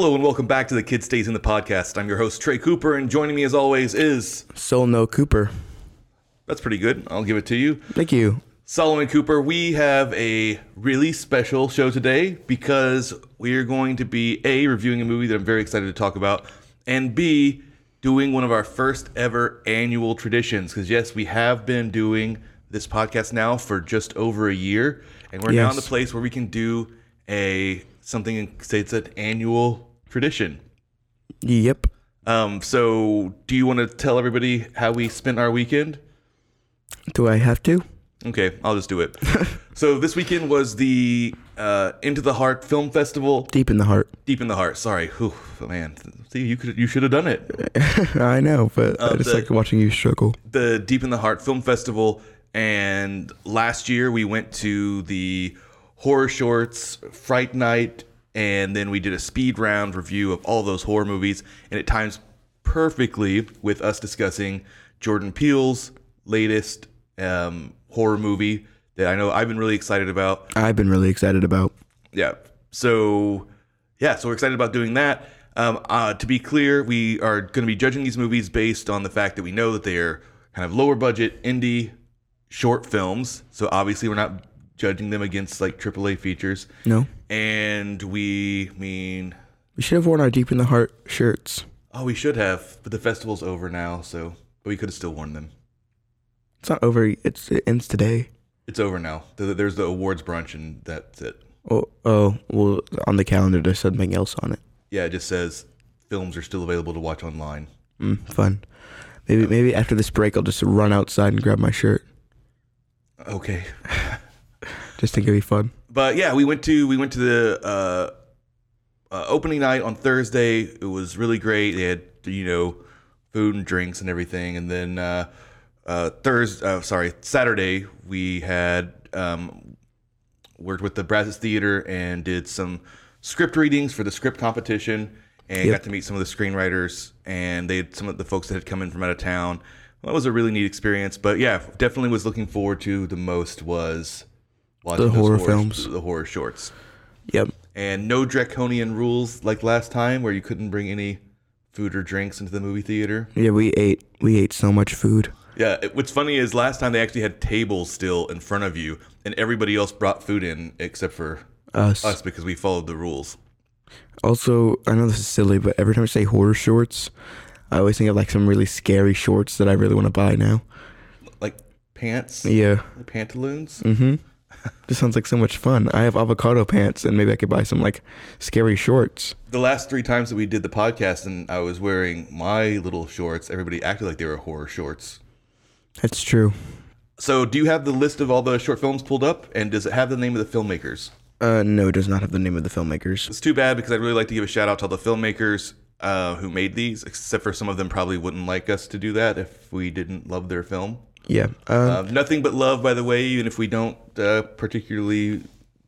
Hello and welcome back to the Kid Stays in the Podcast. I'm your host, Trey Cooper, and joining me as always is. Soul No Cooper. That's pretty good. I'll give it to you. Thank you. Solomon Cooper, we have a really special show today because we are going to be A, reviewing a movie that I'm very excited to talk about, and B, doing one of our first ever annual traditions. Because, yes, we have been doing this podcast now for just over a year, and we're now in the place where we can do a something say it's an annual tradition. Yep. Um, so do you want to tell everybody how we spent our weekend? Do I have to? Okay, I'll just do it. so this weekend was the uh, Into the Heart Film Festival. Deep in the heart. Deep in the Heart. Sorry, Whew, man. See, you could you should have done it. I know, but I Um, just the- like watching you struggle. The Deep in the Heart Film Festival, and last year we went to the Horror Shorts Fright Night, and then we did a speed round review of all those horror movies, and it times perfectly with us discussing Jordan Peele's latest um, horror movie that I know I've been really excited about. I've been really excited about. Yeah. So, yeah, so we're excited about doing that. Um, uh, to be clear, we are going to be judging these movies based on the fact that we know that they are kind of lower budget indie short films. So obviously, we're not judging them against like AAA features. No. And we mean, We should have worn our Deep in the Heart shirts. oh, we should have, but the festival's over now, so but we could have still worn them. It's not over. It's it ends today. It's over now. There's the awards brunch, and that's it. Oh, oh, well, on the calendar there's something else on it. Yeah, it just says films are still available to watch online. Mm, fun. Maybe maybe after this break I'll just run outside and grab my shirt. Okay. Just think it'd be fun. but yeah, we went to we went to the uh, uh, opening night on Thursday. It was really great. They had you know food and drinks and everything, and then uh, uh, Thursday, uh, sorry, Saturday we had um, worked with the Brazos Theater and did some script readings for the script competition, and Yep. got to meet some of the screenwriters and they had some of the folks that had come in from out of town. That was a really neat experience. But yeah, definitely was looking forward to the most was The those horror films. the horror shorts, Yep. and no draconian rules like last time where you couldn't bring any food or drinks into the movie theater. Yeah, we ate we ate so much food. Yeah, it- what's funny is last time they actually had tables still in front of you, and everybody else brought food in except for Us. us because we followed the rules. Also, I know this is silly, but every time I say horror shorts, I always think of like some really scary shorts that I really want to buy now. Like pants, Yeah. pantaloons. Mm-hmm. This sounds like so much fun. I have avocado pants, and maybe I could buy some like scary shorts. The last three times that we did the podcast and I was wearing my little shorts, everybody acted like they were horror shorts. That's true. So, do you have the list of all the short films pulled up, and does it have the name of the filmmakers? Uh, no, it does not have the name of the filmmakers. It's too bad because I'd really like to give a shout out to all the filmmakers uh, who made these, except for some of them probably wouldn't like us to do that if we didn't love their film. Yeah. Uh, Um, nothing but love, by the way, even if we don't uh, particularly,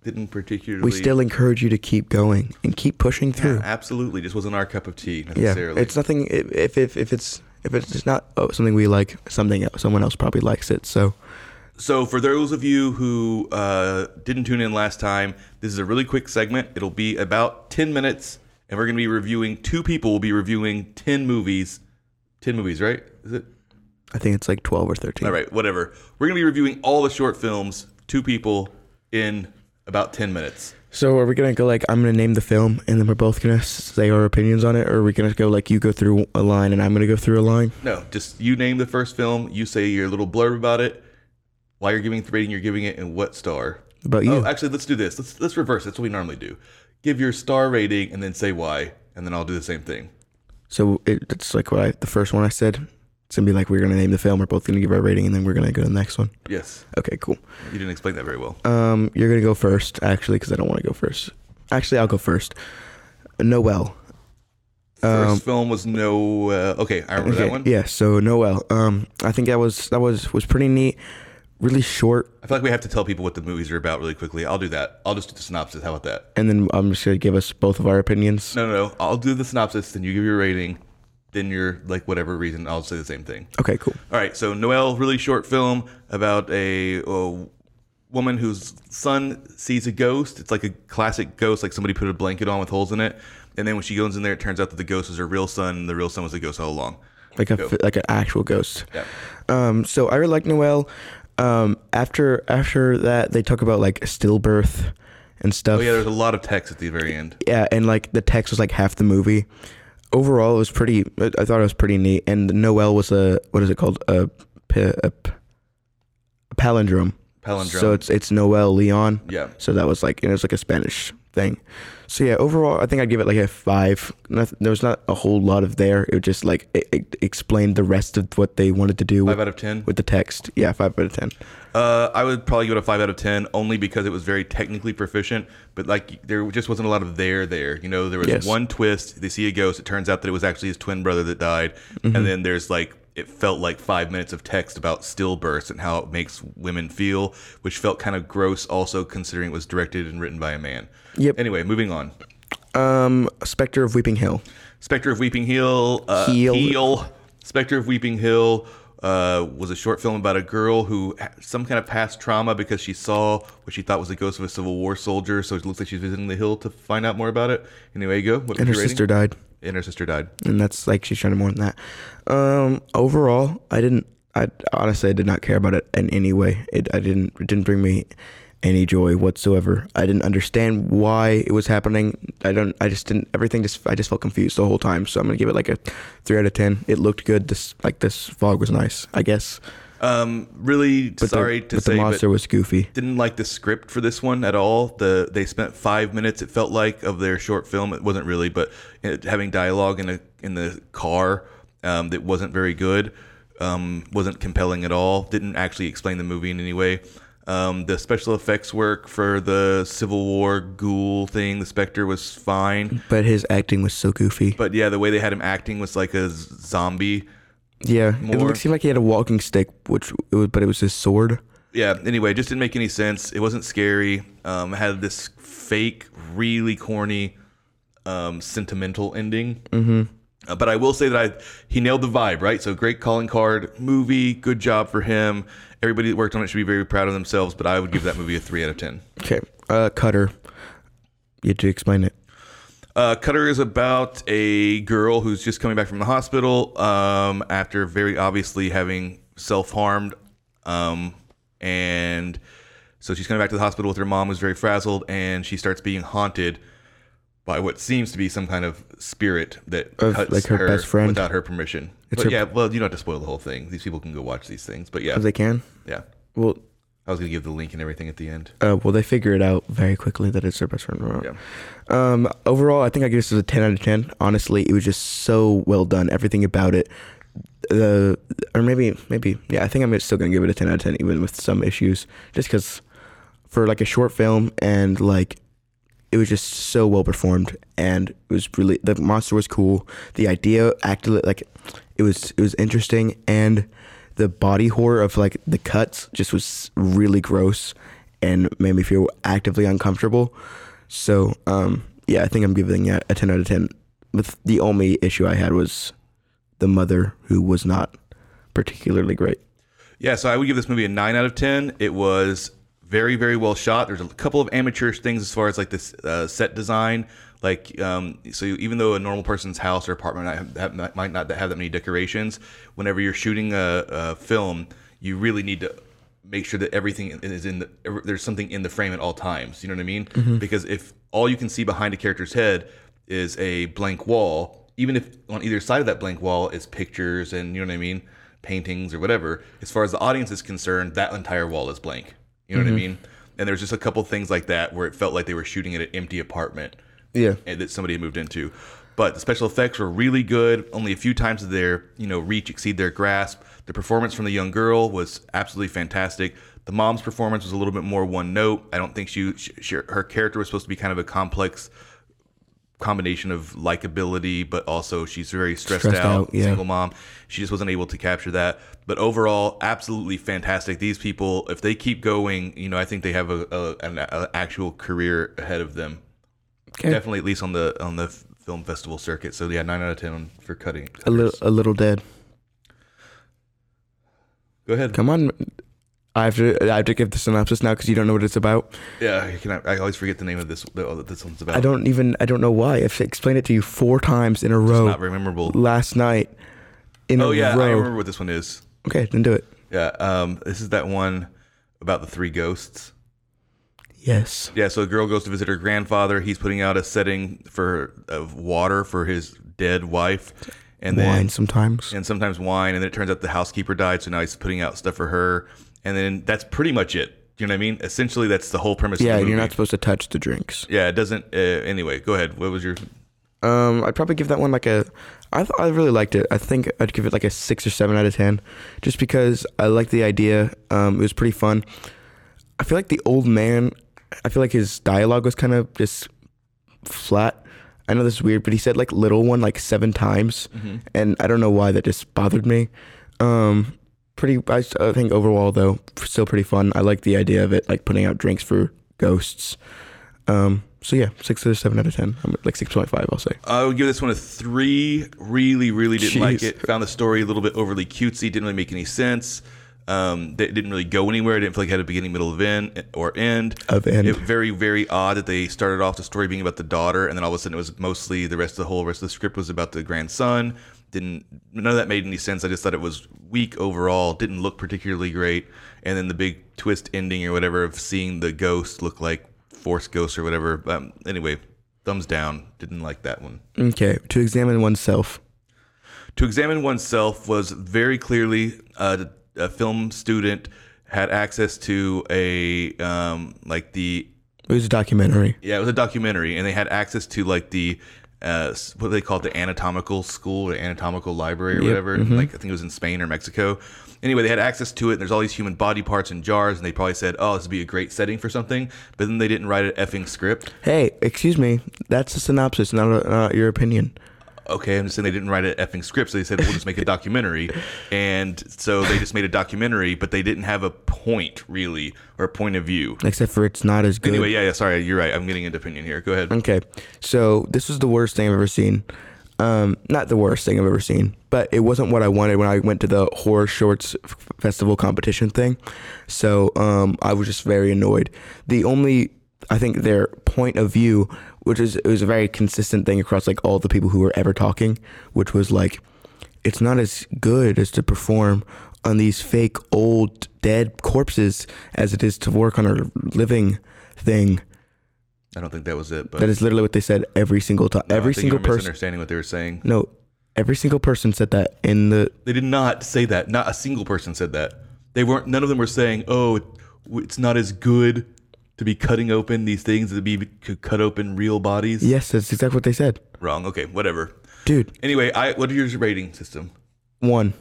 didn't particularly. we still encourage you to keep going and keep pushing Yeah, through. absolutely, just wasn't our cup of tea Yeah, it's nothing. If if if, if it's if it's just not oh, something we like, something else, someone else probably likes it. So So, for those of you who uh, didn't tune in last time, this is a really quick segment. It'll be about 10 minutes, and we're going to be reviewing, two people will be reviewing 10 movies. 10 movies, right? Is it? I think it's like 12 or 13. All right, whatever. We're gonna be reviewing all the short films, two people, in about ten minutes. So are we gonna go like I'm gonna name the film and then we're both gonna say our opinions on it, or are we gonna go like you go through a line and I'm gonna go through a line? No, just you name the first film. You say your little blurb about it, why you're giving the rating you're giving it, and what star. About oh, you? Oh, actually, let's do this. Let's let's reverse. That's what we normally do. Give your star rating and then say why, and then I'll do the same thing. So it, it's like what I, the first one I said. It's gonna be like we're gonna name the film. We're both gonna give our rating, and then we're gonna go to the next one. Yes, Okay, cool. you didn't explain that very well. Um, you're gonna go first, actually, because I don't want to go first. Actually, I'll go first. Noel. First Um, film was no. Uh, okay, I remember okay, that one. Yeah. So Noel. Um, I think that was that was was pretty neat. Really short, I feel like we have to tell people what the movies are about really quickly. I'll do that. I'll just do the synopsis. How about that? and then I'm just gonna give us both of our opinions. No, no, no. I'll do the synopsis, then you give your rating, then you're like whatever reason. I'll say the same thing. Okay, cool. All right, so Noelle, really short film about a, uh woman whose son sees a ghost. It's like a classic ghost, like somebody put a blanket on with holes in it. And then when she goes in there, it turns out that the ghost was her real son, and the real son was the ghost all along. Like a Go. like an actual ghost. Yeah. Um, so I really like Noel. Um, after after that, they talk about like stillbirth and stuff. Oh yeah, there's a lot of text at the very end. yeah, and like the text was like half the movie. Overall, it was pretty. I thought it was pretty neat. And Noel was a what is it called? A, a, a palindrome. Palindrome. So it's it's Noel Leon. Yeah. So that was like it was like a Spanish thing. So yeah, overall, I think I'd give it like a five. Noth- there was not a whole lot of there. It just like it, it explained the rest of what they wanted to do Five with, out of ten. with the text. Yeah, five out of ten. Uh, I would probably give it a five out of ten, only because it was very technically proficient. But like, there just wasn't a lot of there there. You know, there was Yes. one twist. They see a ghost. It turns out that it was actually his twin brother that died. Mm-hmm. And then there's like, it felt like five minutes of text about stillbirths and how it makes women feel, which felt kind of gross. Also, considering it was directed and written by a man. Yep. Anyway, moving on. Um, Spectre of Weeping Hill. Spectre of Weeping Hill. Uh, Heel. Heel. Spectre of Weeping Hill uh, was a short film about a girl who had some kind of past trauma because she saw what she thought was the ghost of a Civil War soldier. So it looks like she's visiting the hill to find out more about it. Anyway, go. What And her sister died. And her sister died. and that's like she's trying to more than that. Um, overall, I didn't. I honestly I did not care about it in any way. It I didn't. It didn't bring me any joy whatsoever. I didn't understand why it was happening. I don't. I just didn't. Everything just. I just felt confused the whole time. So I'm gonna give it like a three out of ten. It looked good. This like this fog was nice. I guess. Um, really But sorry the, to but say, the monster but was goofy. didn't like the script for this one at all. The they spent five minutes. It felt like of their short film. It wasn't really, but it, having dialogue in a in the car um, that wasn't very good. Um, wasn't compelling at all. Didn't actually explain the movie in any way. Um, the special effects work for the Civil War ghoul thing, the Spectre was fine. But his acting was so goofy. But yeah, the way they had him acting was like a zombie. yeah, it more- looked, seemed like he had a walking stick, which it was, but it was his sword. yeah anyway it just didn't make any sense it wasn't scary um it had this fake really corny um sentimental ending mm-hmm. Uh, but i will say that i he nailed the vibe right so great calling card movie good job for him everybody that worked on it should be very proud of themselves but i would give that movie a 3 out of 10 Okay, uh, Cutter. You had to explain it. Uh, Cutter is about a girl who's just coming back from the hospital um, after very obviously having self harmed. Um, and so she's coming back to the hospital with her mom, who's very frazzled, and she starts being haunted by what seems to be some kind of spirit that Of, cuts like, her best friend? without her permission. It's but her- yeah, well, you don't have to spoil the whole thing. These people can go watch these things. But yeah, they can. yeah. Well, I was gonna give the link and everything at the end. uh, well, they figure it out very quickly that it's their best friend. Yeah. Um, overall, I think I give this a ten out of ten. Honestly, it was just so well done. Everything about it. The or maybe maybe yeah. I think I'm still gonna give it a ten out of ten, even with some issues, just because for like a short film and like it was just so well performed and it was really the monster was cool. The idea acted like it was it was interesting and the body horror of like the cuts just was really gross and made me feel actively uncomfortable. So um yeah, I think I'm giving it a 10 out of 10. With the only issue I had was the mother who was not particularly great. Yeah, so I would give this movie a nine out of ten. It was very, very well shot. There's a couple of amateurish things as far as like this uh, set design, Like, um, so even though a normal person's house or apartment might, have, have, might not have that many decorations, whenever you're shooting a, a film, you really need to make sure that everything is in the there's something in the frame at all times. You know what I mean? Because if all you can see behind a character's head is a blank wall, even if on either side of that blank wall is pictures and you know what I mean, paintings or whatever, as far as the audience is concerned, that entire wall is blank. You know what I mm-hmm. mean? And there's just a couple things like that where it felt like they were shooting at an empty apartment Yeah. and that somebody had moved into. But the special effects were really good. Only a few times did their you know reach exceed their grasp. The performance from the young girl was absolutely fantastic. The mom's performance was a little bit more one note. I don't think she, she, she her character was supposed to be kind of a complex combination of likability, but also she's very stressed, Stressed out, out, yeah. single mom. She just wasn't able to capture that. But overall, absolutely fantastic. These people, if they keep going, you know, I think they have a, a an a actual career ahead of them Okay. definitely at least on the on the film festival circuit. So yeah, nine out of ten for cutting. A little, a little dead. Go ahead. Come on. I have to. I have to give the synopsis now because you don't know what it's about. Yeah, I, can, I always forget the name of this. That this one's about. I don't even. I don't know why. I've explained it to you four times in a It's row not very memorable. last night. In Oh a yeah, row. I remember what this one is. Okay, then do it. Yeah, um, this is that one about the three ghosts. Yes. Yeah, so a girl goes to visit her grandfather. He's putting out a setting for of water for his dead wife, and then Wine sometimes. and sometimes wine. And then it turns out the housekeeper died, so now he's putting out stuff for her. And then that's pretty much it. You know what I mean? Essentially, that's the whole premise. Yeah, of the you're not supposed to touch the drinks. Yeah, it doesn't. Uh, anyway, go ahead. What was your? Um, I'd probably give that one like a. I th- I really liked it. I think I'd give it like a six or seven out of ten, just because I liked the idea. Um, it was pretty fun. I feel like the old man. I feel like his dialogue was kind of just flat. I know this is weird, but he said like little one like seven times, and I don't know why that just bothered me. Um, pretty. I, I think overall though, still pretty fun. I like the idea of it, like putting out drinks for ghosts. Um, so yeah, six or seven out of ten. I'm like six point five. I'll say. I would give this one a three. Really, really didn't like it. Found the story a little bit overly cutesy. Didn't really make any sense. Um, they didn't really go anywhere. I didn't feel like it had a beginning, middle, of end or end. Of end. It, very, very odd that they started off the story being about the daughter, and then all of a sudden it was mostly the rest of the whole rest of the script was about the grandson. Didn't none of that made any sense. I just thought it was weak overall. Didn't look particularly great. And then the big twist ending or whatever of seeing the ghost look like Force Ghost or whatever. Um, anyway, thumbs down. Didn't like that one. Okay, to examine oneself. To examine oneself was very clearly a, a film student had access to a um, like the It was a documentary. yeah it was a documentary and they had access to like the uh, what do they call it the anatomical school or anatomical library or whatever like I think it was in Spain or Mexico. Anyway, they had access to it. And there's all these human body parts in jars, and they probably said, "Oh, this would be a great setting for something." But then they didn't write an effing script. Hey, excuse me. That's a synopsis, not, a, not your opinion. Okay, I'm just saying they didn't write an effing script, so they said we'll just make a documentary, and so they just made a documentary, but they didn't have a point really or a point of view. Except for it's not as good. Anyway, yeah, yeah, sorry, you're right. I'm getting into opinion here. Go ahead. Okay, so this was the worst thing I've ever seen. Um, not the worst thing I've ever seen, but it wasn't what I wanted when I went to the horror shorts f- festival competition thing. So um, I was just very annoyed. The only, I think, their point of view, which is it was a very consistent thing across like all the people who were ever talking, which was like, it's not as good as to perform on these fake old dead corpses as it is to work on a living thing. I don't think that was it, but That is literally what they said every single time. No, every single person. understanding what they were saying. No, every single person said that in the. They did not say that. Not a single person said that. They weren't. None of them were saying, "Oh, it's not as good to be cutting open these things to be to cut open real bodies." Yes, that's exactly what they said, Wrong. Okay, whatever. dude. Anyway, I what are your rating system? One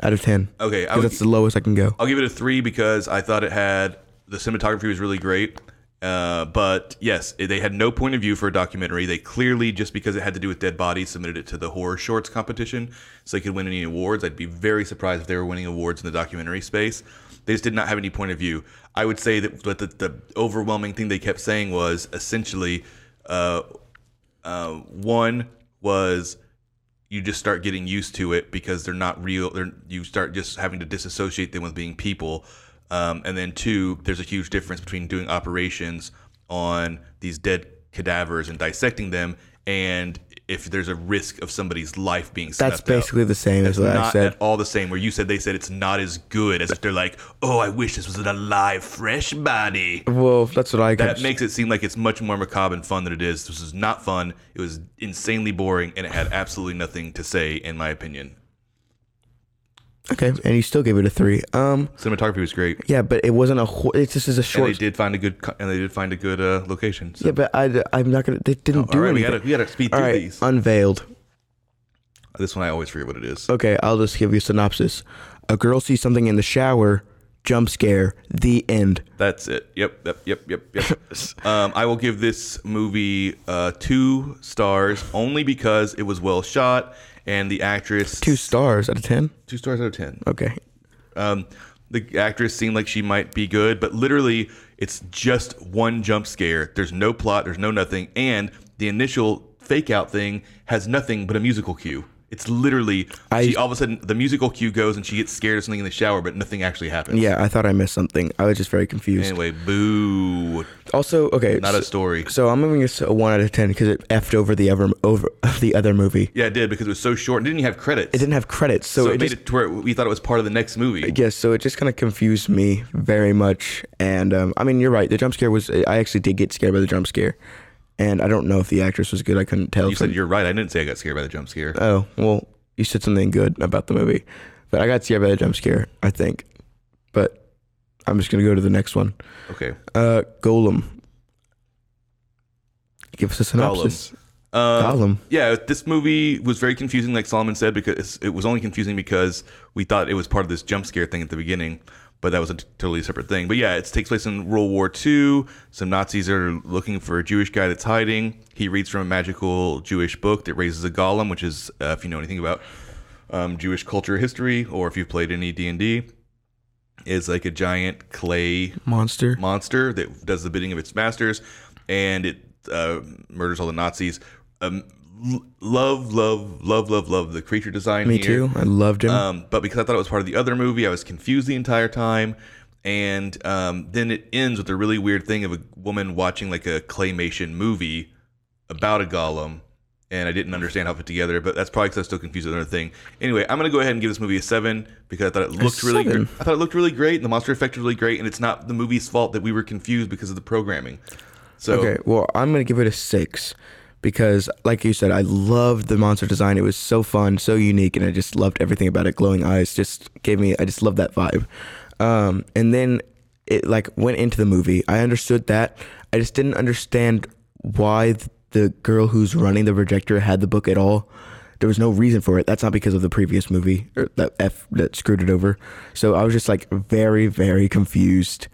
out of ten. Okay, I would, that's the lowest I can go. I'll give it a three because I thought it had the cinematography was really great. Uh, but yes, they had no point of view for a documentary. They clearly, just because it had to do with dead bodies, submitted it to the horror shorts competition so they could win any awards. I'd be very surprised if they were winning awards in the documentary space. They just did not have any point of view. I would say that but the, the overwhelming thing they kept saying was essentially uh, uh, one was you just start getting used to it because they're not real. They're, you start just having to disassociate them with being people. Um, and then two, there's a huge difference between doing operations on these dead cadavers and dissecting them, and if there's a risk of somebody's life being That's snuffed out. basically the same as what I said. at all the same. Where you said they said it's not as good as if they're like, oh, I wish this was an alive, fresh body. Well, that's what I That kept- makes it seem like it's much more macabre and fun than it is. This is not fun. It was insanely boring, and it had absolutely nothing to say, in my opinion. Okay, and you still gave it a three. Um, Cinematography was great. yeah, but it wasn't a. Ho- it just is a And short. they did find a good, co- and they did find a good uh, location. So. Yeah, but I, I'm not gonna. They didn't do all right, we anything. gotta we gotta speed All through right, these. unveiled. this one I always forget what it is. Okay, I'll just give you a synopsis. A girl sees something in the shower. Jump scare. The end. That's it. Yep, yep, yep, yep, yep. um, I will give this movie uh, two stars only because it was well shot and the actress Two stars out of ten. two stars out of ten. Okay. Um, the actress seemed like she might be good, but literally, it's just one jump scare. There's no plot, there's no nothing, and the initial fake out thing has nothing but a musical cue. It's literally I- she all of a sudden the musical cue goes and she gets scared of something in the shower, but nothing actually happens. Yeah, I thought I missed something. I was just very confused. Anyway, boo. Also, okay. Not so, a story. so I'm giving this a one out of ten because it effed over the ever over the other movie. Yeah, it did because it was so short. and didn't even have credits. It didn't have credits, so, so, it, it, made just it to where we thought it was part of the next movie. yes, so it just kind of confused me very much. And um, I mean, you're right. The jump scare was. I actually did get scared by the jump scare, and I don't know if the actress was good. I couldn't tell. You said you're right. I didn't say I got scared by the jump scare. Oh well, you said something good about the movie, but I got scared by the jump scare. I think, but I'm just gonna go to the next one. Okay. Uh, Golem. Give us a synopsis. Uh, Gollum. Yeah, this movie was very confusing, like Solomon said, because it was only confusing because we thought it was part of this jump scare thing at the beginning, but that was a t- totally separate thing. But yeah, it takes place in World War II. Some Nazis are looking for a Jewish guy that's hiding. He reads from a magical Jewish book that raises a golem, which is, uh, if you know anything about um, Jewish culture history, or if you've played any D and D, is like a giant clay Monster. monster that does the bidding of its masters, and it uh, murders all the Nazis. Um, love, love, love, love, love the creature design. Me here. too. I loved him. Um, but because I thought it was part of the other movie, I was confused the entire time. And um, then it ends with a really weird thing of a woman watching like a claymation movie about a golem. And I didn't understand how it fit together, but that's probably because I was still confused with another thing. Anyway, I'm gonna go ahead and give this movie a seven because I thought it looked really great. I thought it looked really great, and the monster effect was really great, and it's not the movie's fault that we were confused because of the programming. So Okay, well, I'm gonna give it a six because, like you said, I loved the monster design. It was so fun, so unique, and I just loved everything about it. Glowing eyes just gave me. I just loved that vibe. Um, and then it like went into the movie. I understood that. I just didn't understand why the girl who's running the projector had the book at all. There was no reason for it. That's not because of the previous movie or that F that screwed it over. So I was just like very, very confused.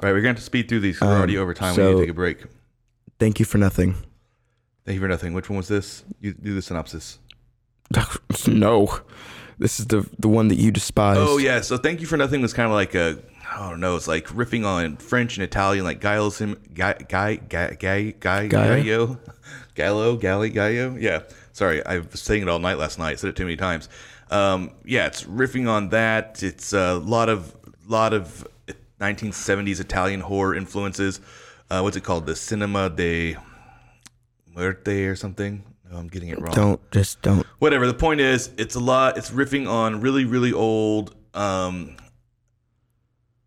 All right, we're going to have to speed through these. we're already over time. we need Um, to take a break. Thank you for nothing. Thank you for nothing. Which one was this? You do the synopsis. no, this is the the one that you despise. Oh yeah. So thank you for nothing was kind of like a I don't know. It's like riffing on French and Italian, like Gallo, Sim, Guy, Guy, Guy, Guy, Guy? Gallo, Gallo, Galli, Gallo. Yeah. Sorry, I was saying it all night last night. said it too many times. Um, yeah, it's riffing on that. It's a lot of lot of 1970s Italian horror influences. Uh, what's it called? The Cinema de Muerte or something. No, I'm getting it wrong. Don't just don't. whatever the point is it's a lot it's riffing on really really old um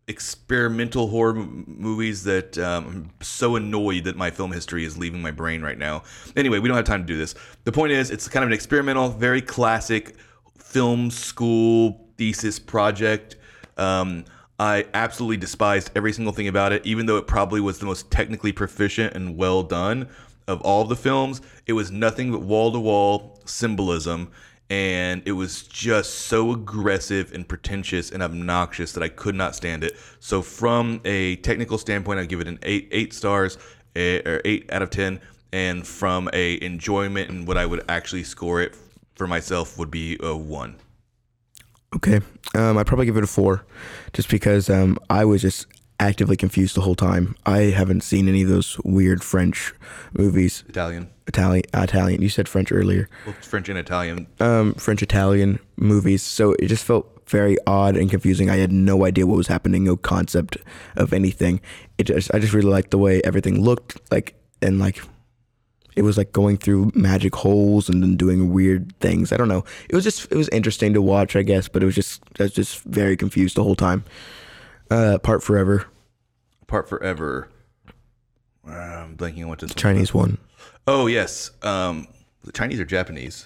experimental horror m- movies that um, i'm so annoyed that my film history is leaving my brain right now. Anyway we don't have time to do this. The point is it's kind of an experimental very classic film school thesis project. Um, I absolutely despised every single thing about it, even though it probably was the most technically proficient and well done of all the films. It was nothing but wall to wall symbolism, and it was just so aggressive and pretentious and obnoxious that I could not stand it. So, from a technical standpoint, I'd give it an eight eight stars eh, or eight out of ten, and from a enjoyment and what I would actually score it for myself would be a one. Okay, um, I'd probably give it a four, just because um, I was just actively confused the whole time. I haven't seen any of those weird French movies. Italian, Italian, Italian. You said French earlier. well, French and Italian. Um, French Italian movies. So it just felt very odd and confusing. I had no idea what was happening, no concept of anything. It just, I just really liked the way everything looked like, and like it was like going through magic holes and then doing weird things. I don't know. It was just it was interesting to watch, I guess, but it was just I was just very confused the whole time. Uh, Part Forever, Apart forever. Uh, I'm blanking on what this Chinese one. Oh yes. Um, the Chinese or Japanese?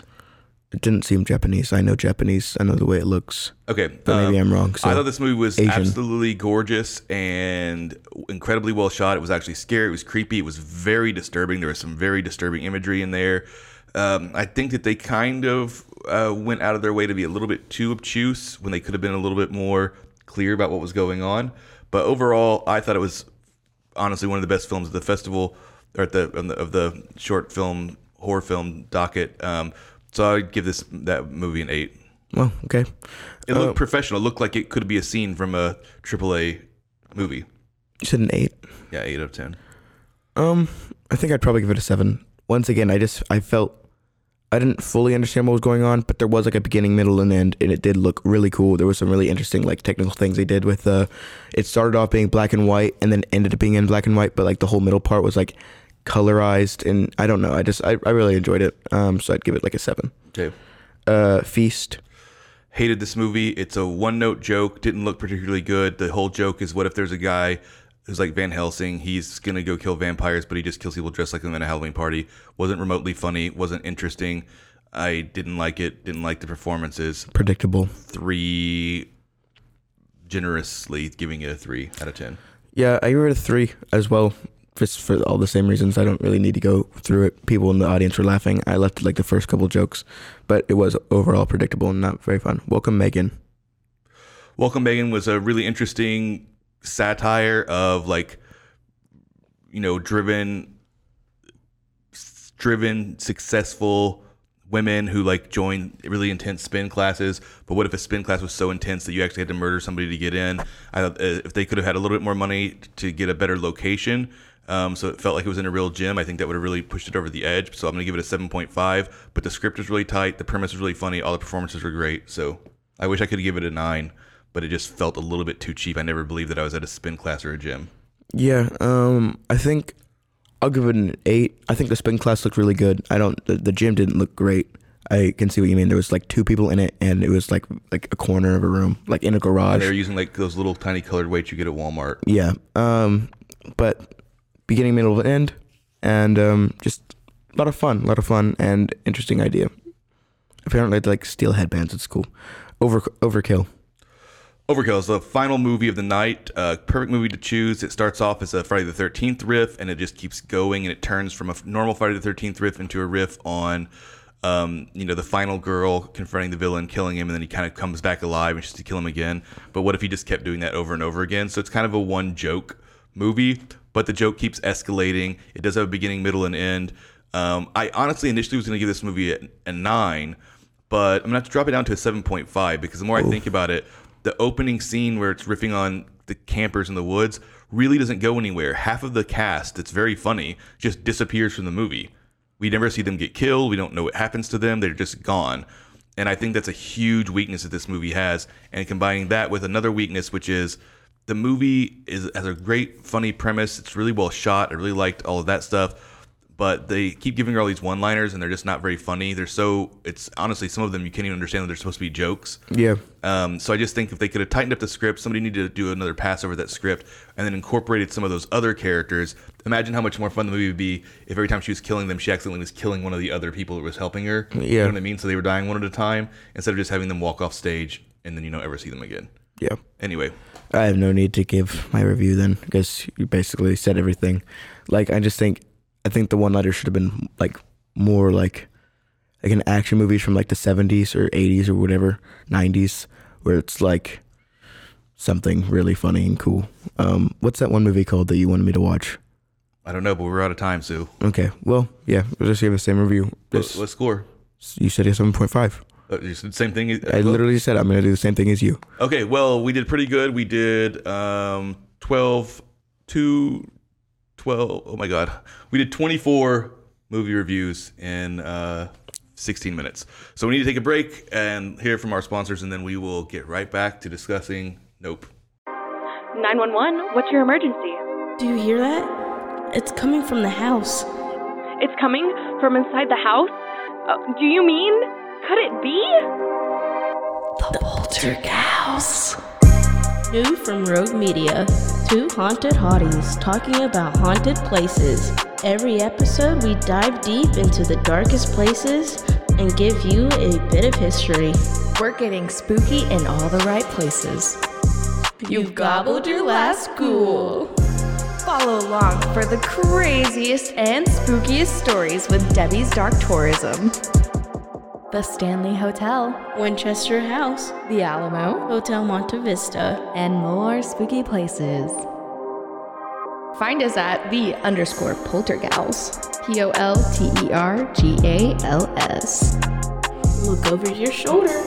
It didn't seem Japanese. I know Japanese. I know the way it looks. Okay, But maybe I'm wrong, so I thought this movie was Asian. absolutely gorgeous and incredibly well shot. It was actually scary. It was creepy. It was very disturbing. There was some very disturbing imagery in there. Um, I think that they kind of uh, went out of their way to be a little bit too obtuse when they could have been a little bit more clear about what was going on. But overall, I thought it was honestly one of the best films of the festival or at the of the, of the short film horror film docket. Um, so I'd give this that movie an eight. Well, okay. It looked professional. It looked like it could be a scene from a AAA movie. You said an eight. Yeah, eight out of ten. Um, I think I'd probably give it a seven. Once again, I just I felt I didn't fully understand what was going on, but there was like a beginning, middle, and end, and it did look really cool. There was some really interesting like technical things they did with uh it started off being black and white and then ended up being in black and white, but like the whole middle part was like colorized and I don't know. I just I, I really enjoyed it. Um so I'd give it like a seven. Okay. Uh Feast. Hated this movie. It's a one note joke. Didn't look particularly good. The whole joke is what if there's a guy who's like Van Helsing? He's gonna go kill vampires, but he just kills people dressed like them in a Halloween party. Wasn't remotely funny. Wasn't interesting. I didn't like it. Didn't like the performances. Predictable. Three generously giving it a three out of ten. Yeah, I give it a three as well. Just for all the same reasons. I don't really need to go through it. People in the audience were laughing. I left like the first couple jokes, but it was overall predictable and not very fun. Welcome, Megan. Welcome Megan was a really interesting satire of like you know driven driven successful women who like join really intense spin classes. But what if a spin class was so intense that you actually had to murder somebody to get in? I uh, if they could have had a little bit more money to get a better location um, so it felt like it was in a real gym i think that would have really pushed it over the edge. So i'm going to give it a 7.5 but the script was really tight the premise was really funny all the performances were great. So i wish i could give it a 9 but it just felt a little bit too cheap i never believed that i was at a spin class or a gym Yeah, um, I think I'll give it an eight. I think the spin class looked really good. I don't. The, the gym didn't look great. I can see what you mean. There was like two people in it, and it was like like a corner of a room, like in a garage. they were using like those little tiny colored weights you get at walmart Yeah. Um, but beginning, middle, and end, and um, just a lot of fun, a lot of fun, and interesting idea. Apparently, they like steal headbands at school. Over overkill. Overkill is the final movie of the night. Uh, perfect movie to choose. It starts off as a Friday the 13th riff, and it just keeps going, and it turns from a normal Friday the 13th riff into a riff on, um, you know, the final girl confronting the villain, killing him, and then he kind of comes back alive and she's to kill him again. But what if he just kept doing that over and over again? So it's kind of a one joke movie, but the joke keeps escalating. It does have a beginning, middle, and end. Um, I honestly initially was going to give this movie a, a nine, but I'm gonna have to drop it down to a 7.5 because the more I think about it, the opening scene where it's riffing on the campers in the woods really doesn't go anywhere. Half of the cast that's very funny just disappears from the movie. We never see them get killed. We don't know what happens to them. They're just gone. And I think that's a huge weakness that this movie has. And combining that with another weakness, which is the movie is has a great funny premise. It's really well shot. I really liked all of that stuff. But they keep giving her all these one-liners, and they're just not very funny. They're so it's honestly some of them you can't even understand that they're supposed to be jokes. Yeah. Um, so I just think if they could have tightened up the script, somebody needed to do another pass over that script and then incorporated some of those other characters. Imagine how much more fun the movie would be if every time she was killing them, she accidentally was killing one of the other people that was helping her. Yeah. You know what I mean? So they were dying one at a time instead of just having them walk off stage and then you don't ever see them again. Yeah. Anyway, I have no need to give my review then because you basically said everything. Like I just think I think the one letter should have been like more like like an action movies from like the 70s or 80s or whatever 90s where it's like something really funny and cool. Um, what's that one movie called that you wanted me to watch? I don't know, but we're out of time, Sue. Okay, well, yeah, we'll just give the same review. What, Just, what score? you said point five. Uh, you said the same thing. I literally said I'm gonna do the same thing as you. Okay, well, we did pretty good. We did um, 12, 2, 12. Oh my God. We did 24 movie reviews in uh, 16 minutes. So we need to take a break and hear from our sponsors, and then we will get right back to discussing Nope. 911, what's your emergency? Do you hear that? It's coming from the house. It's coming from inside the house? Uh, do you mean? Could it be? New from Rogue Media. Two haunted hotties talking about haunted places. Every episode, we dive deep into the darkest places and give you a bit of history. We're getting spooky in all the right places. You've gobbled your last ghoul. Follow along for the craziest and spookiest stories with Debbie's Dark Tourism. The Stanley Hotel, Winchester House, The Alamo, Hotel Monte Vista. and more spooky places. Find us at the underscore poltergals. P O L T E R G A L S. Look over your shoulder.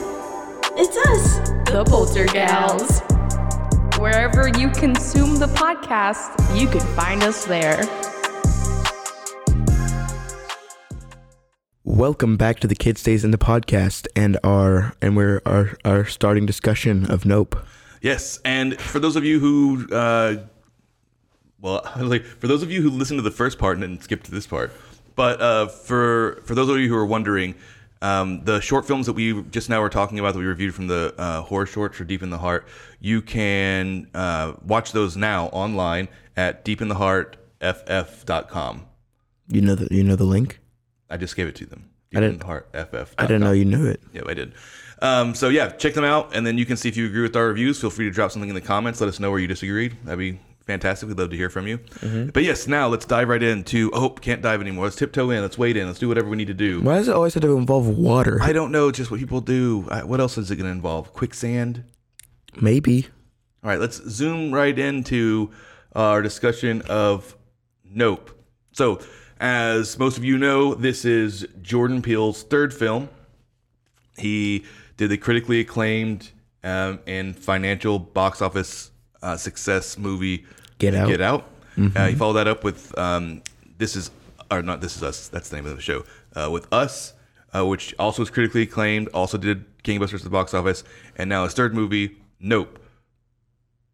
It's us, The Poltergals. Wherever you consume the podcast, you can find us there. Welcome back to the Kid Stays in the podcast and our and we're our our starting discussion of Nope. Yes, and for those of you who, uh, well, like for those of you who listened to the first part and then skipped to this part, but uh, for for those of you who are wondering, um, the short films that we just now were talking about that we reviewed from the uh, horror shorts for Deep in the Heart, you can uh, watch those now online at deepintheheartff.com. You know the you know the link? I just gave it to them. I didn't- DeepInTheHeartFF. I didn't know you knew it. Yep, I did. Um, so yeah, check them out, and then you can see if you agree with our reviews. Feel free to drop something in the comments. Let us know where you disagreed. That'd be fantastic. We'd love to hear from you. But yes, now let's dive right into. Oh, can't dive anymore. Let's tiptoe in. Let's wade in. Let's do whatever we need to do. Why does it always have to involve water? I don't know just what people do. I, what else is it going to involve? Quicksand. Maybe. All right, let's zoom right into our discussion of Nope. So, as most of you know, this is Jordan Peele's third film. He did the critically acclaimed um, and financial box office uh, success movie Get Out. Get Out. Uh, he followed that up with um, This Is, or not This Is Us. That's the name of the show. Uh, with Us, uh, which also was critically acclaimed, also did gangbusters at the box office, and now his third movie, Nope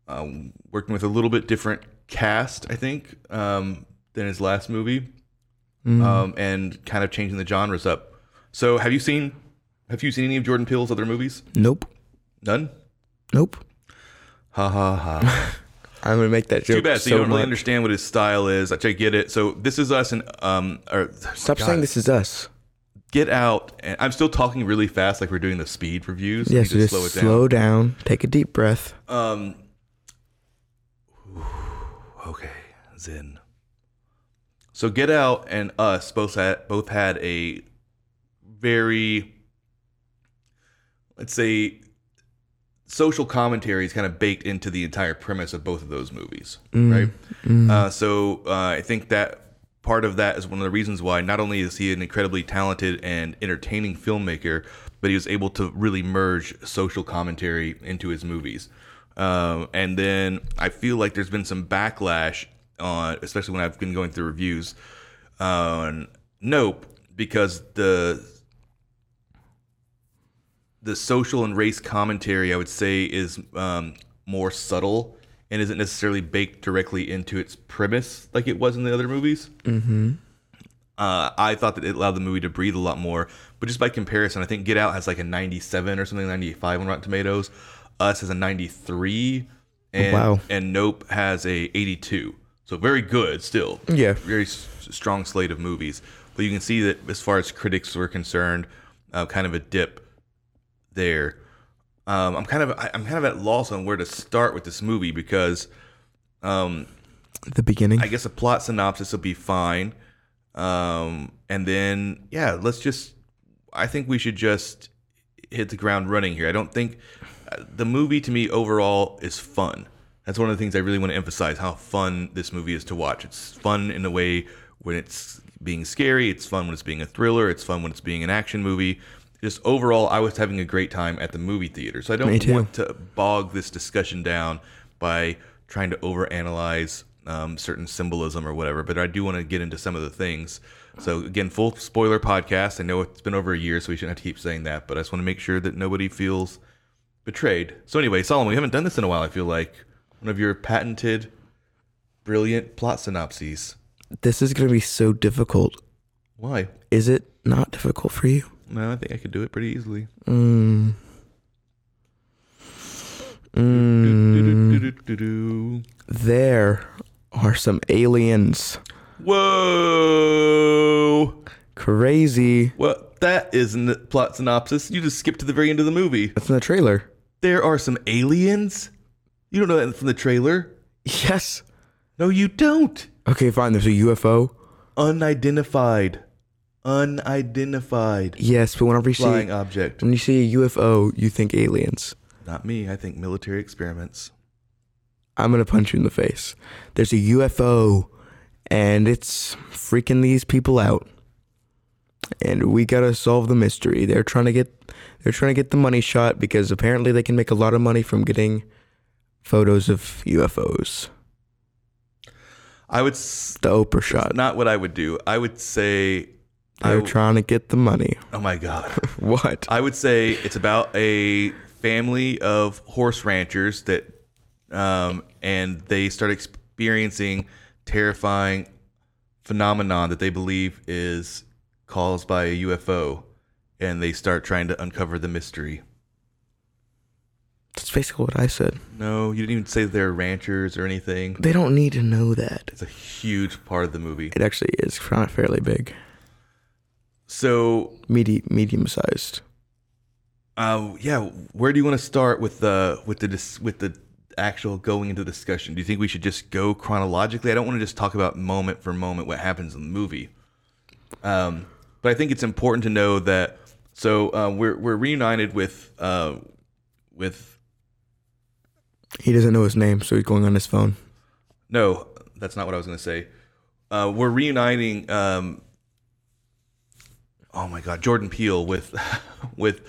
um, working with a little bit different cast, I think, um, than his last movie, um, and kind of changing the genres up. So, have you seen have you seen any of Jordan Peele's other movies? Nope. None. Nope. Ha ha ha. I'm gonna make that joke. Too bad. So, so you don't really understand what his style is. I get it. So this is us, and um, or Stop God, saying this is us. Get out. And I'm still talking really fast, like we're doing the speed reviews. Yes, Yeah, so just slow it slow down. Take a deep breath. Um. Okay, Zen. So Get Out and Us both had both had a very, let's say, social commentary is kind of baked into the entire premise of both of those movies, right? Uh, so uh, I think that part of that is one of the reasons why not only is he an incredibly talented and entertaining filmmaker, but he was able to really merge social commentary into his movies. Um, and then I feel like there's been some backlash on, especially when I've been going through reviews on Nope, because the the social and race commentary, I would say, is um, more subtle and isn't necessarily baked directly into its premise like it was in the other movies. Mm-hmm. Uh, I thought that it allowed the movie to breathe a lot more, but just by comparison, I think Get Out has like a 97 or something, 95 on Rotten Tomatoes. Us has a 93, and Wow. and Nope has a 82. So very good still. Yeah. very s- strong slate of movies. But you can see that as far as critics were concerned, uh, kind of a dip there. Um, I'm kind of I- I'm kind of at loss on where to start with this movie because um, The beginning. I guess a plot synopsis will be fine. Um, and then yeah, let's just I think we should just hit the ground running here. I don't think uh, the movie to me overall is fun. That's one of the things I really want to emphasize how fun this movie is to watch. It's fun in a way when it's being scary, it's fun when it's being a thriller, it's fun when it's being an action movie. Just overall, I was having a great time at the movie theater. So I don't want to bog this discussion down by trying to overanalyze um, certain symbolism or whatever, but I do want to get into some of the things. So again, full spoiler podcast. I know it's been over a year, so we shouldn't have to keep saying that, but I just want to make sure that nobody feels betrayed. So anyway, Solomon, we haven't done this in a while. I feel like one of your patented, brilliant plot synopses. this is gonna be so difficult. Why? Is it not difficult for you? No, I think I could do it pretty easily. Mm. Mm. There are some aliens. Whoa! Crazy. Well, that isn't the plot synopsis. You just skipped to the very end of the movie. That's in the trailer. There are some aliens? You don't know that from the trailer? Yes. No, you don't. Okay, fine. There's a UFO. Unidentified. Unidentified. Yes, but whenever you Flying see object. when you see a UFO, you think aliens. Not me. I think military experiments. I'm gonna punch you in the face. There's a UFO, and it's freaking these people out. And we gotta solve the mystery. They're trying to get, they're trying to get the money shot because apparently they can make a lot of money from getting photos of UFOs. I would. S- The Oprah shot. not what I would do. I would say. I They're w- trying to get the money. oh my god. What? I would say it's about a family of horse ranchers that, um, and they start experiencing terrifying phenomenon that they believe is caused by a UFO, and they start trying to uncover the mystery. That's basically what I said. No, you didn't even say they're ranchers or anything. They don't need to know that. It's a huge part of the movie. It actually is fa- fairly big, So, Medi- medium sized. uh, yeah, where do you want to start with the with the dis- with the actual going into discussion? Do you think we should just go chronologically? I don't want to just talk about moment for moment what happens in the movie. Um, but I think it's important to know that. So uh, we're we're reunited with uh, with He doesn't know his name, so he's going on his phone. No, that's not what I was going to say. Uh, we're reuniting. Um, oh my God, Jordan Peele with with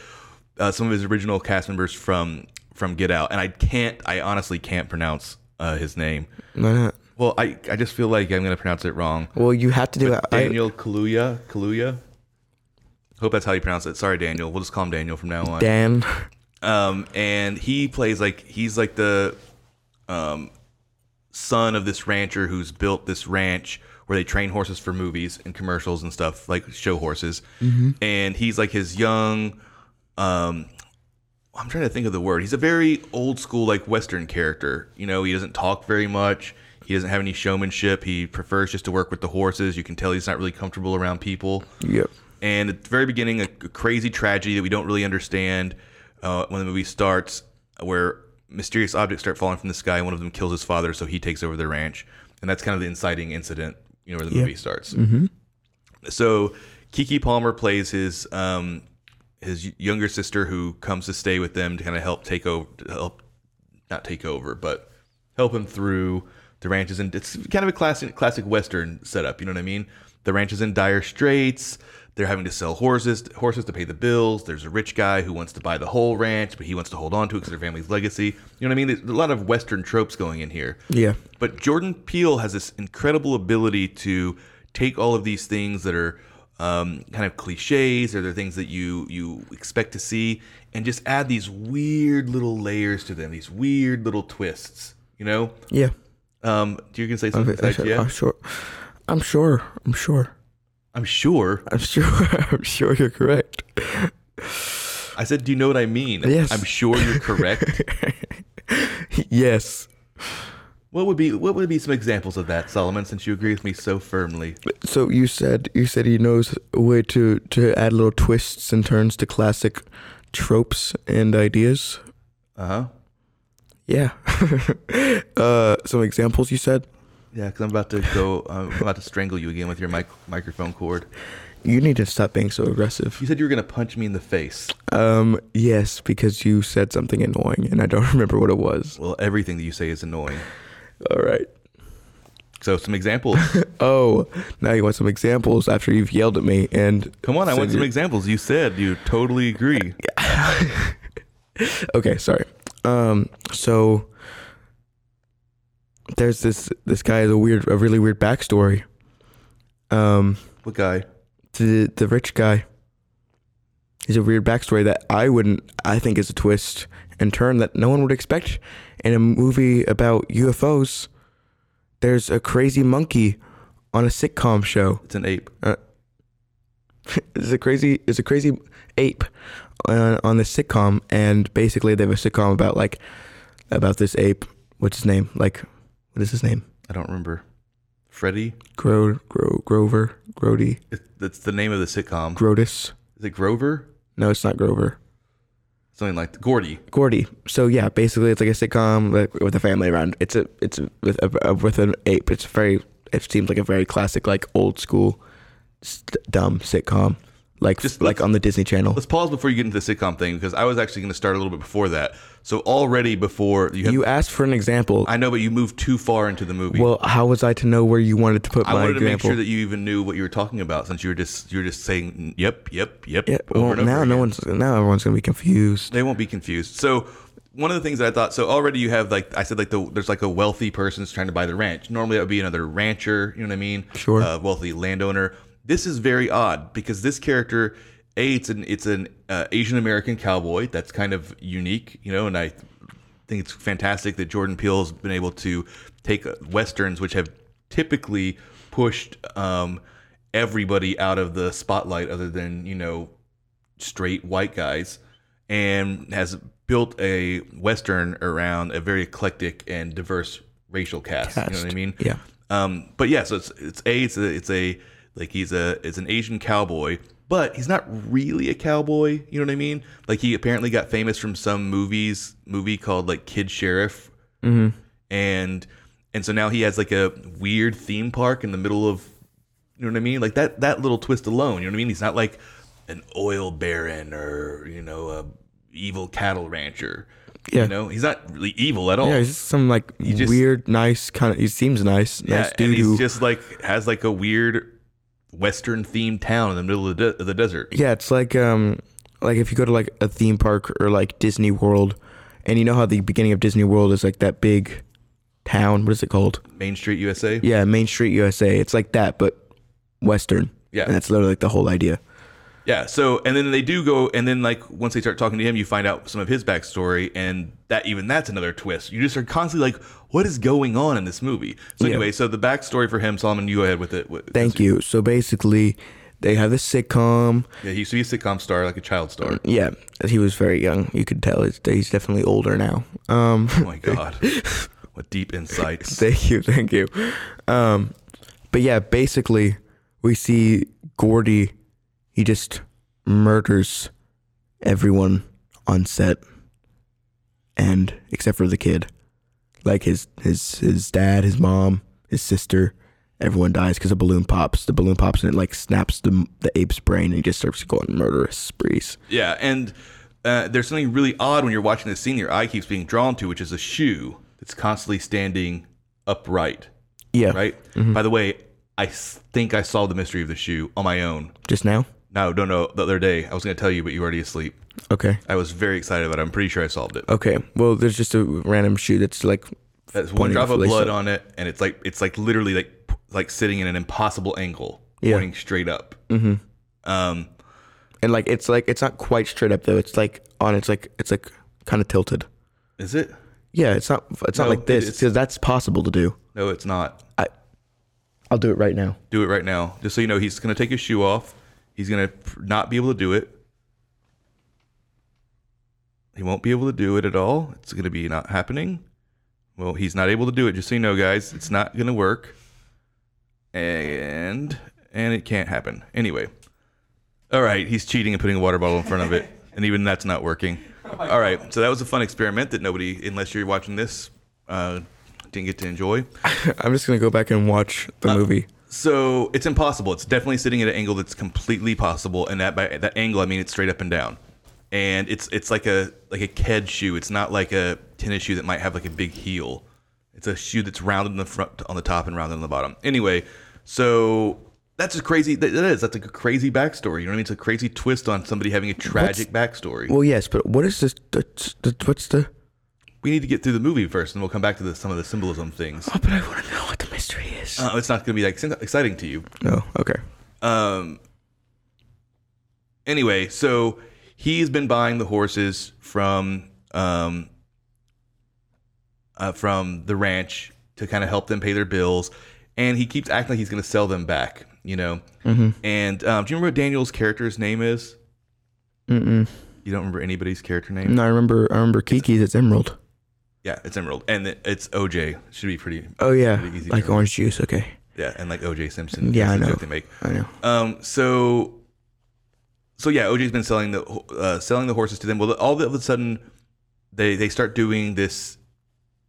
uh, some of his original cast members from from Get Out, and I can't. I honestly can't pronounce uh, his name. Why not? Well, I I just feel like I'm going to pronounce it wrong. Well, you have to do it. I- Daniel Kaluuya. Kaluuya. Hope that's how you pronounce it. Sorry, Daniel. We'll just call him Daniel from now on. Dan. Um, and he plays like he's like the um, son of this rancher who's built this ranch where they train horses for movies and commercials and stuff like show horses. And he's like his young. Um, I'm trying to think of the word. He's a very old school like Western character. You know, he doesn't talk very much. He doesn't have any showmanship. He prefers just to work with the horses. You can tell he's not really comfortable around people. Yep. And at the very beginning, a, a crazy tragedy that we don't really understand uh, when the movie starts, where mysterious objects start falling from the sky. One of them kills his father, so he takes over the ranch, and that's kind of the inciting incident. You know where the movie starts. Mm-hmm. So Keke Palmer plays his um, his younger sister, who comes to stay with them to kind of help take over, to help not take over, but help him through the ranches. And it's kind of a classic classic Western setup. You know what I mean? The ranch is in dire straits. They're having to sell horses horses to pay the bills. There's a rich guy who wants to buy the whole ranch, but he wants to hold on to it because their family's legacy. You know what I mean? There's a lot of Western tropes going in here. Yeah. But Jordan Peele has this incredible ability to take all of these things that are um, kind of cliches or they're things that you you expect to see and just add these weird little layers to them, these weird little twists. You know? Yeah. Um, you can say something besides yeah? I'm sure. I'm sure. I'm sure. I'm sure. I'm sure. I'm sure you're correct. I said, do you know what I mean? Yes. I'm sure you're correct. yes. what would be what would be some examples of that, Solomon? Since you agree with me so firmly. So you said you said he knows a way to to add little twists and turns to classic tropes and ideas. Uh huh. Yeah. uh, some examples you said. Yeah, because I'm about to go. I'm about to strangle you again with your mic- microphone cord. You need to stop being so aggressive. You said you were gonna punch me in the face. Um, yes, because you said something annoying and I don't remember what it was. Well, everything that you say is annoying. All right. So, some examples. Oh, now you want some examples after you've yelled at me and Come on, I want some examples. You said you totally agree. Okay, sorry. Um, so there's this this guy has a weird, a really weird backstory. Um, What guy? the the rich guy. He's a weird backstory that I wouldn't. I think is a twist and turn that no one would expect in a movie about UFOs. There's a crazy monkey on a sitcom show. It's an ape. Uh, it's a crazy it's a crazy ape on, on this sitcom, and basically they have a sitcom about like about this ape. What's his name? Like, what is his name? I don't remember. Freddie. Gro, Gro Grover Grody It- That's the name of the sitcom. Grotus. Is it Grover? No, it's not Grover. Something like Gordy. Gordy. So yeah, basically it's like a sitcom like, with a family around. It's a it's a, with a, with an ape. It's very it seems like a very classic like old school st- dumb sitcom like Just like on the Disney Channel. Let's pause before you get into the sitcom thing because I was actually going to start a little bit before that. So already before you, have, You asked for an example. I know, but you moved too far into the movie. well, how was I to know where you wanted to put I my example? I wanted to make sure that you even knew what you were talking about since you were just you were just saying yep, yep, yep. yeah. over Well, and over now no one's now everyone's gonna be confused. They won't be confused. So one of the things that I thought so already you have like I said like the there's like a wealthy person who's trying to buy the ranch. Normally that would be another rancher. You know what I mean? Sure. A wealthy landowner. This is very odd because this character, a it's an it's an uh, Asian American cowboy. That's kind of unique, you know, and I think it's fantastic that Jordan Peele's been able to take uh, westerns, which have typically pushed um, everybody out of the spotlight, other than you know straight white guys, and has built a western around a very eclectic and diverse racial cast. You know what I mean? Yeah. Um, but yeah, so it's it's a it's a it's a like he's a is an Asian cowboy, but he's not really a cowboy. You know what I mean? Like he apparently got famous from some movies movie called like Kid Sheriff, Mm-hmm. and and so now he has like a weird theme park in the middle of you know what I mean? Like that that little twist alone. You know what I mean? He's not like an oil baron or you know a evil cattle rancher. Yeah. You know, he's not really evil at all. Yeah, he's just some like just- weird, nice kind of. He seems nice, Yeah, nice and dude he's who. just like has like a weird western themed town in the middle of the, de- of the desert. yeah, it's like um, like if you go to like a theme park or like Disney World, and you know how the beginning of Disney World is like that big town. What is it called? Main Street USA. Yeah, Main Street USA. It's like that, but Western. Yeah. and that's literally like the whole idea. Yeah. So and then they do go and then like once they start talking to him, you find out some of his backstory and that even that's another twist. You just are constantly like, what is going on in this movie? So Yeah. anyway, so the backstory for him, Solomon, you go ahead with it. What- Thank you. So basically, they have this sitcom. Yeah, he used to be a sitcom star, like a child star. Yeah, he was very young. You could tell he's, he's definitely older now. Um, Oh my god, what deep insights. Thank you, thank you. Um, but yeah, basically, we see Gordy. He just murders everyone on set, and except for the kid, like his his his dad, his mom, his sister. Everyone dies because a balloon pops. The balloon pops and it like snaps the the ape's brain, and he just starts going murderous sprees. Yeah, and uh, there's something really odd when you're watching this scene. Your eye keeps being drawn to, which is a shoe that's constantly standing upright. Yeah, Right. By the way, I think I solved the mystery of the shoe on my own. Just now. No, no, no. The other day, I was going to tell you, but you were already asleep. Okay. I was very excited about it. I'm pretty sure I solved it. Okay. Well, there's just a random shoe that's like That's one drop of blood on it, and it's like it's like literally like like sitting in an impossible angle, Yeah. pointing straight up. Mm-hmm. Um, and like it's like it's not quite straight up though. It's like on. It's like it's like kind of tilted. is it? Yeah, it's not. It's No, not like this because that's possible to do. No, it's not. I, I'll do it right now. Do it right now, just so you know. He's going to take his shoe off. He's going to not be able to do it. He won't be able to do it at all. It's going to be not happening. Well, he's not able to do it. Just so you know, guys, it's not going to work. And and it can't happen anyway. All right, he's cheating and putting a water bottle in front of it, and even that's not working. All right, so that was a fun experiment that nobody, unless you're watching this, uh, didn't get to enjoy. I'm just gonna go back and watch the Uh, movie. So it's impossible. It's definitely sitting at an angle that's completely possible, and that by that angle I mean it's straight up and down. And it's it's like a like a ked shoe. It's not like a tennis shoe that might have like a big heel. It's a shoe that's rounded in the front on the top and rounded on the bottom. Anyway, so that's a crazy. That that is that's like a crazy backstory. You know what I mean? It's a crazy twist on somebody having a tragic backstory. Well, yes, but what is this? What's the? We need to get through the movie first, and we'll come back to the, some of the symbolism things. Oh, but I want to know what the mystery is. Uh, it's not going to be like exciting to you. no. Okay. Um. Anyway, so he's been buying the horses from um. Uh, from the ranch to kind of help them pay their bills, and he keeps acting like he's going to sell them back. you know. Mm-hmm. And um, do you remember what Daniel's character's name is? Mm-mm. You don't remember anybody's character name? No, I remember. I remember Keke's. It's Emerald. Yeah, it's Emerald, and it- it's OJ. Should be pretty. Oh yeah, pretty easy like orange juice. Okay, Yeah, and like OJ Simpson. Yeah, I know. They make. I know. Um, so, so yeah, OJ's been selling the uh, selling the horses to them. Well, all of a sudden, they they start doing this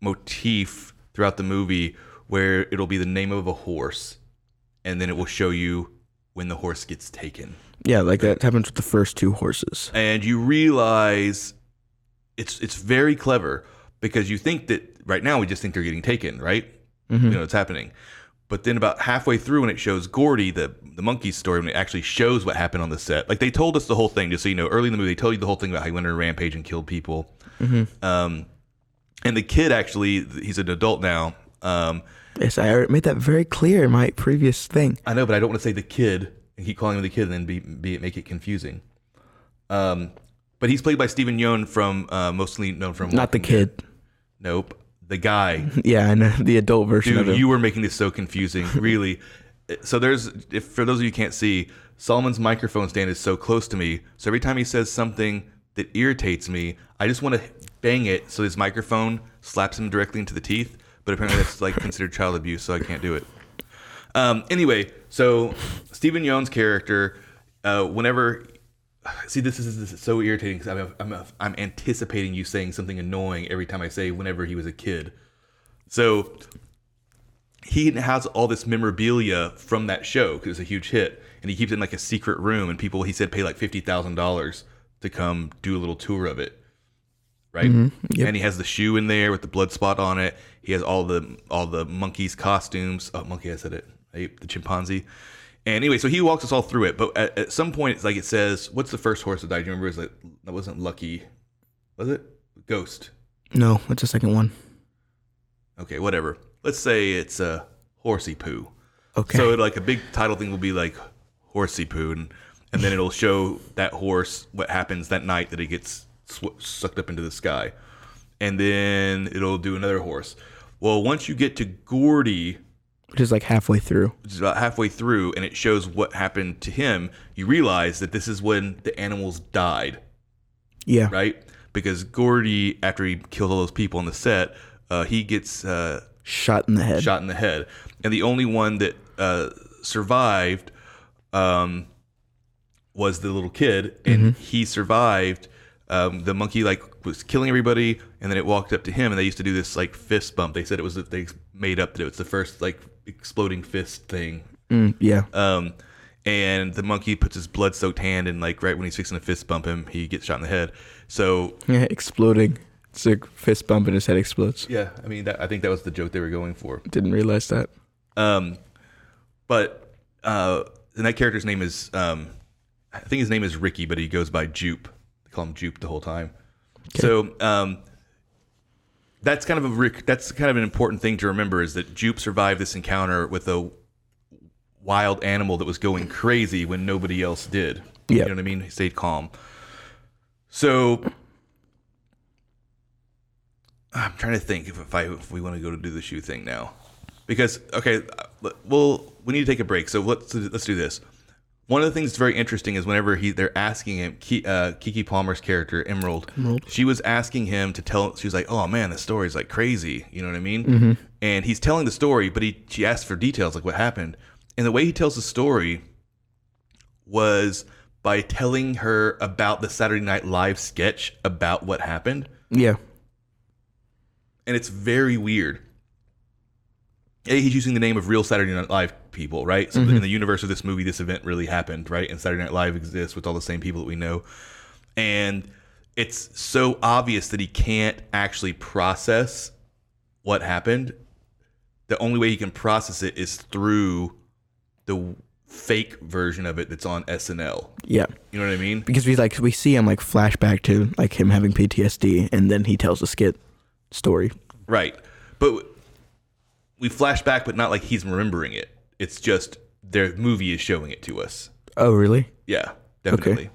motif throughout the movie where it'll be the name of a horse, and then it will show you when the horse gets taken, Yeah, like that happens with the first two horses. and you realize it's it's very clever because you think that right now we just think they're getting taken, right? Mm-hmm. you know it's happening. But then about halfway through, when it shows Gordy, the the monkey story, when it actually shows what happened on the set, like they told us the whole thing, just so you know, early in the movie, they told you the whole thing about how he went on a rampage and killed people. Um, and the kid actually, he's an adult now. Um, Yes, I made that very clear in my previous thing. I know, but I don't want to say the kid and keep calling him the kid and then be, be make it confusing. Um, but he's played by Steven Yeun from uh, mostly known from Not the kid. Dead. Nope, the guy. Yeah, and the adult version of Dude, him. you were making this so confusing, really. so there's, if for those of you who can't see, Solomon's microphone stand is so close to me. So every time he says something that irritates me, I just want to bang it so his microphone slaps him directly into the teeth. But apparently that's like considered child abuse, so I can't do it. Um, anyway, so Steven Yeun's character, uh, whenever see this is, this is so irritating because I'm, I'm I'm anticipating you saying something annoying every time I say whenever he was a kid. So he has all this memorabilia from that show because it's a huge hit, and he keeps it in like a secret room, and people he said pay like fifty thousand dollars to come do a little tour of it, right? Mm-hmm. Yep. And he has the shoe in there with the blood spot on it. He has all the all the monkeys' costumes. Oh, monkey, I said it. Right? The chimpanzee. And anyway, so he walks us all through it. But at, at some point, it's like it says, "What's the first horse that died?" Do you remember? Was like that wasn't Lucky, was it? Ghost. no, what's the second one? Okay, whatever. Let's say it's a uh, horsey poo. Okay. So like a big title thing will be like horsey poo, and, and then it'll show that horse what happens that night that it gets sw- sucked up into the sky, and then it'll do another horse. Well, once you get to Gordy, Which is like halfway through. which is about halfway through, and it shows what happened to him, you realize that this is when the animals died, Yeah. right? Because Gordy, after he killed all those people on the set, uh, he gets uh, Shot in the head. shot in the head, and the only one that uh, survived um, was the little kid, and he survived. Um, the monkey like was killing everybody, and then it walked up to him, and they used to do this like fist bump. They said it was they made up that it was the first like exploding fist thing. Mm, yeah. Um, and the monkey puts his blood-soaked hand, and like right when he's fixing to fist bump him, he gets shot in the head. So yeah. Exploding. It's a fist bump and his head explodes. yeah, I mean, that, I think that was the joke they were going for. Didn't realize that. Um, but uh, and that character's name is um, I think his name is Ricky, but he goes by Jupe. They call him Jupe the whole time. So um, that's kind of a that's kind of an important thing to remember is that Jupe survived this encounter with a wild animal that was going crazy when nobody else did. Yeah. You know what I mean? He stayed calm. So I'm trying to think if, if I if we want to go to do the shoe thing now, because okay, uh, well we need to take a break. So let's let's do this. One of the things that's very interesting is whenever he they're asking him, uh, Keke Palmer's character Emerald, Emerald, she was asking him to tell. She was like, "Oh man, the story's like crazy." You know what I mean? And he's telling the story, but he she asked for details like what happened, and the way he tells the story was by telling her about the Saturday Night Live sketch about what happened Yeah. and it's very weird. A, he's using the name of real Saturday Night Live people, right? So in mm-hmm. the universe of this movie, this event really happened, right? And Saturday Night Live exists with all the same people that we know, and it's so obvious that he can't actually process what happened. The only way he can process it is through the fake version of it that's on SNL. Yeah. You know what I mean? Because we like we see him like flashback to like him having PTSD, and then he tells the skit story. Right. But we flash back, but not like he's remembering it. It's just their movie is showing it to us. Oh, really? Yeah, definitely.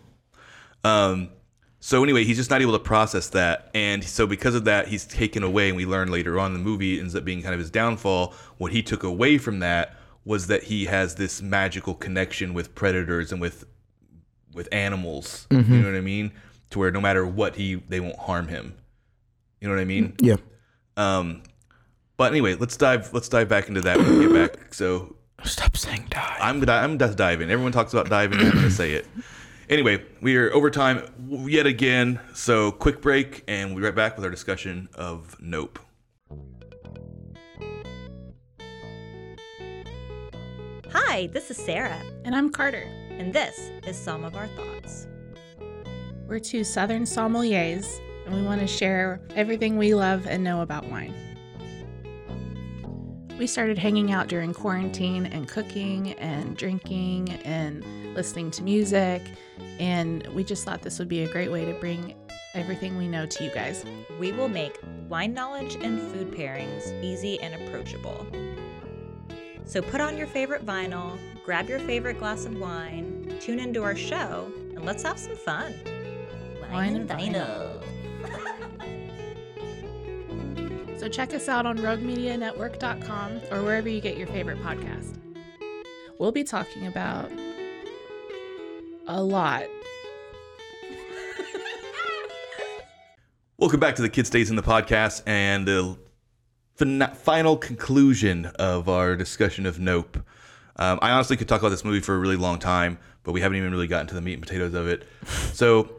Um, so anyway, he's just not able to process that, and so because of that, he's taken away. And we learn later on in the movie ends up being kind of his downfall. What he took away from that was that he has this magical connection with predators and with with animals. You know what I mean? To where no matter what he they won't harm him. You know what I mean? Yeah. Um but anyway, let's dive let's dive back into that when we get back. So Stop saying dive. I'm di- I'm just diving. Everyone talks about diving. I'm gonna say it. Anyway, we are over time yet again. So quick break, and we'll be right back with our discussion of Nope. Hi, this is Sarah, And I'm Carter. and this is some of our thoughts. We're two Southern sommeliers, and we want to share everything we love and know about wine. We started hanging out during quarantine and cooking and drinking and listening to music, and we just thought this would be a great way to bring everything we know to you guys. We will make wine knowledge and food pairings easy and approachable. So put on your favorite vinyl, grab your favorite glass of wine, tune into our show, and let's have some fun. Wine and vinyl. So check us out on roguemedianetwork.com or wherever you get your favorite podcast. We'll be talking about a lot. Welcome back to the Kid Stays in the podcast and the fin- final conclusion of our discussion of Nope. Um, I honestly could talk about this movie for a really long time, but we haven't even really gotten to the meat and potatoes of it. So,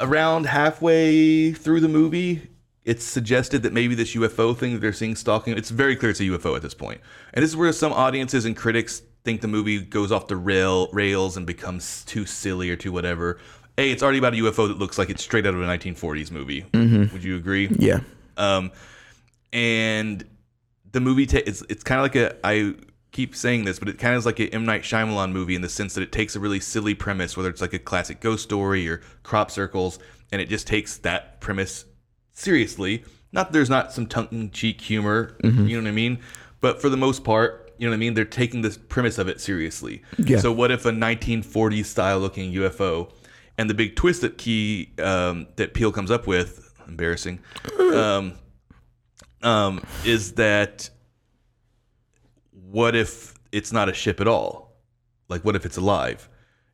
around halfway through the movie, it's suggested that maybe this UFO thing that they're seeing stalking, it's very clear it's a UFO at this point. And this is where some audiences and critics think the movie goes off the rail rails and becomes too silly or too whatever. A, it's already about a UFO that looks like it's straight out of a 1940s movie. Would you agree? Yeah. Um, and the movie ta- it's it's kind of like a I keep saying this, but it kind of is like an M Night Shyamalan movie in the sense that it takes a really silly premise, whether it's like a classic ghost story or crop circles, and it just takes that premise seriously. Not that there's not some tongue in cheek humor, you know what I mean, but for the most part, you know what I mean. They're taking this premise of it seriously. Yeah. So what if a 1940s style looking UFO, and the big twist that key um, that Peele comes up with, embarrassing, um, um, is that what if it's not a ship at all? Like, what if it's alive?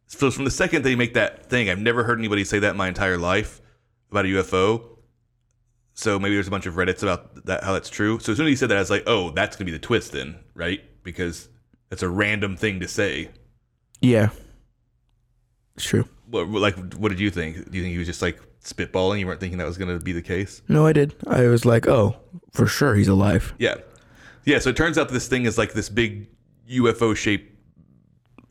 So, from the second they make that thing, I've never heard anybody say that in my entire life about a UFO. So maybe there's a bunch of Reddits about that how that's true. So as soon as he said that, I was like, oh, that's gonna be the twist then, right? Because that's a random thing to say. Yeah. It's true. What, like, what did you think? Do you think he was just like spitballing? You weren't thinking that was gonna be the case? No, I did. I was like, oh, for sure he's alive. Yeah, yeah. So it turns out this thing is like this big UFO shaped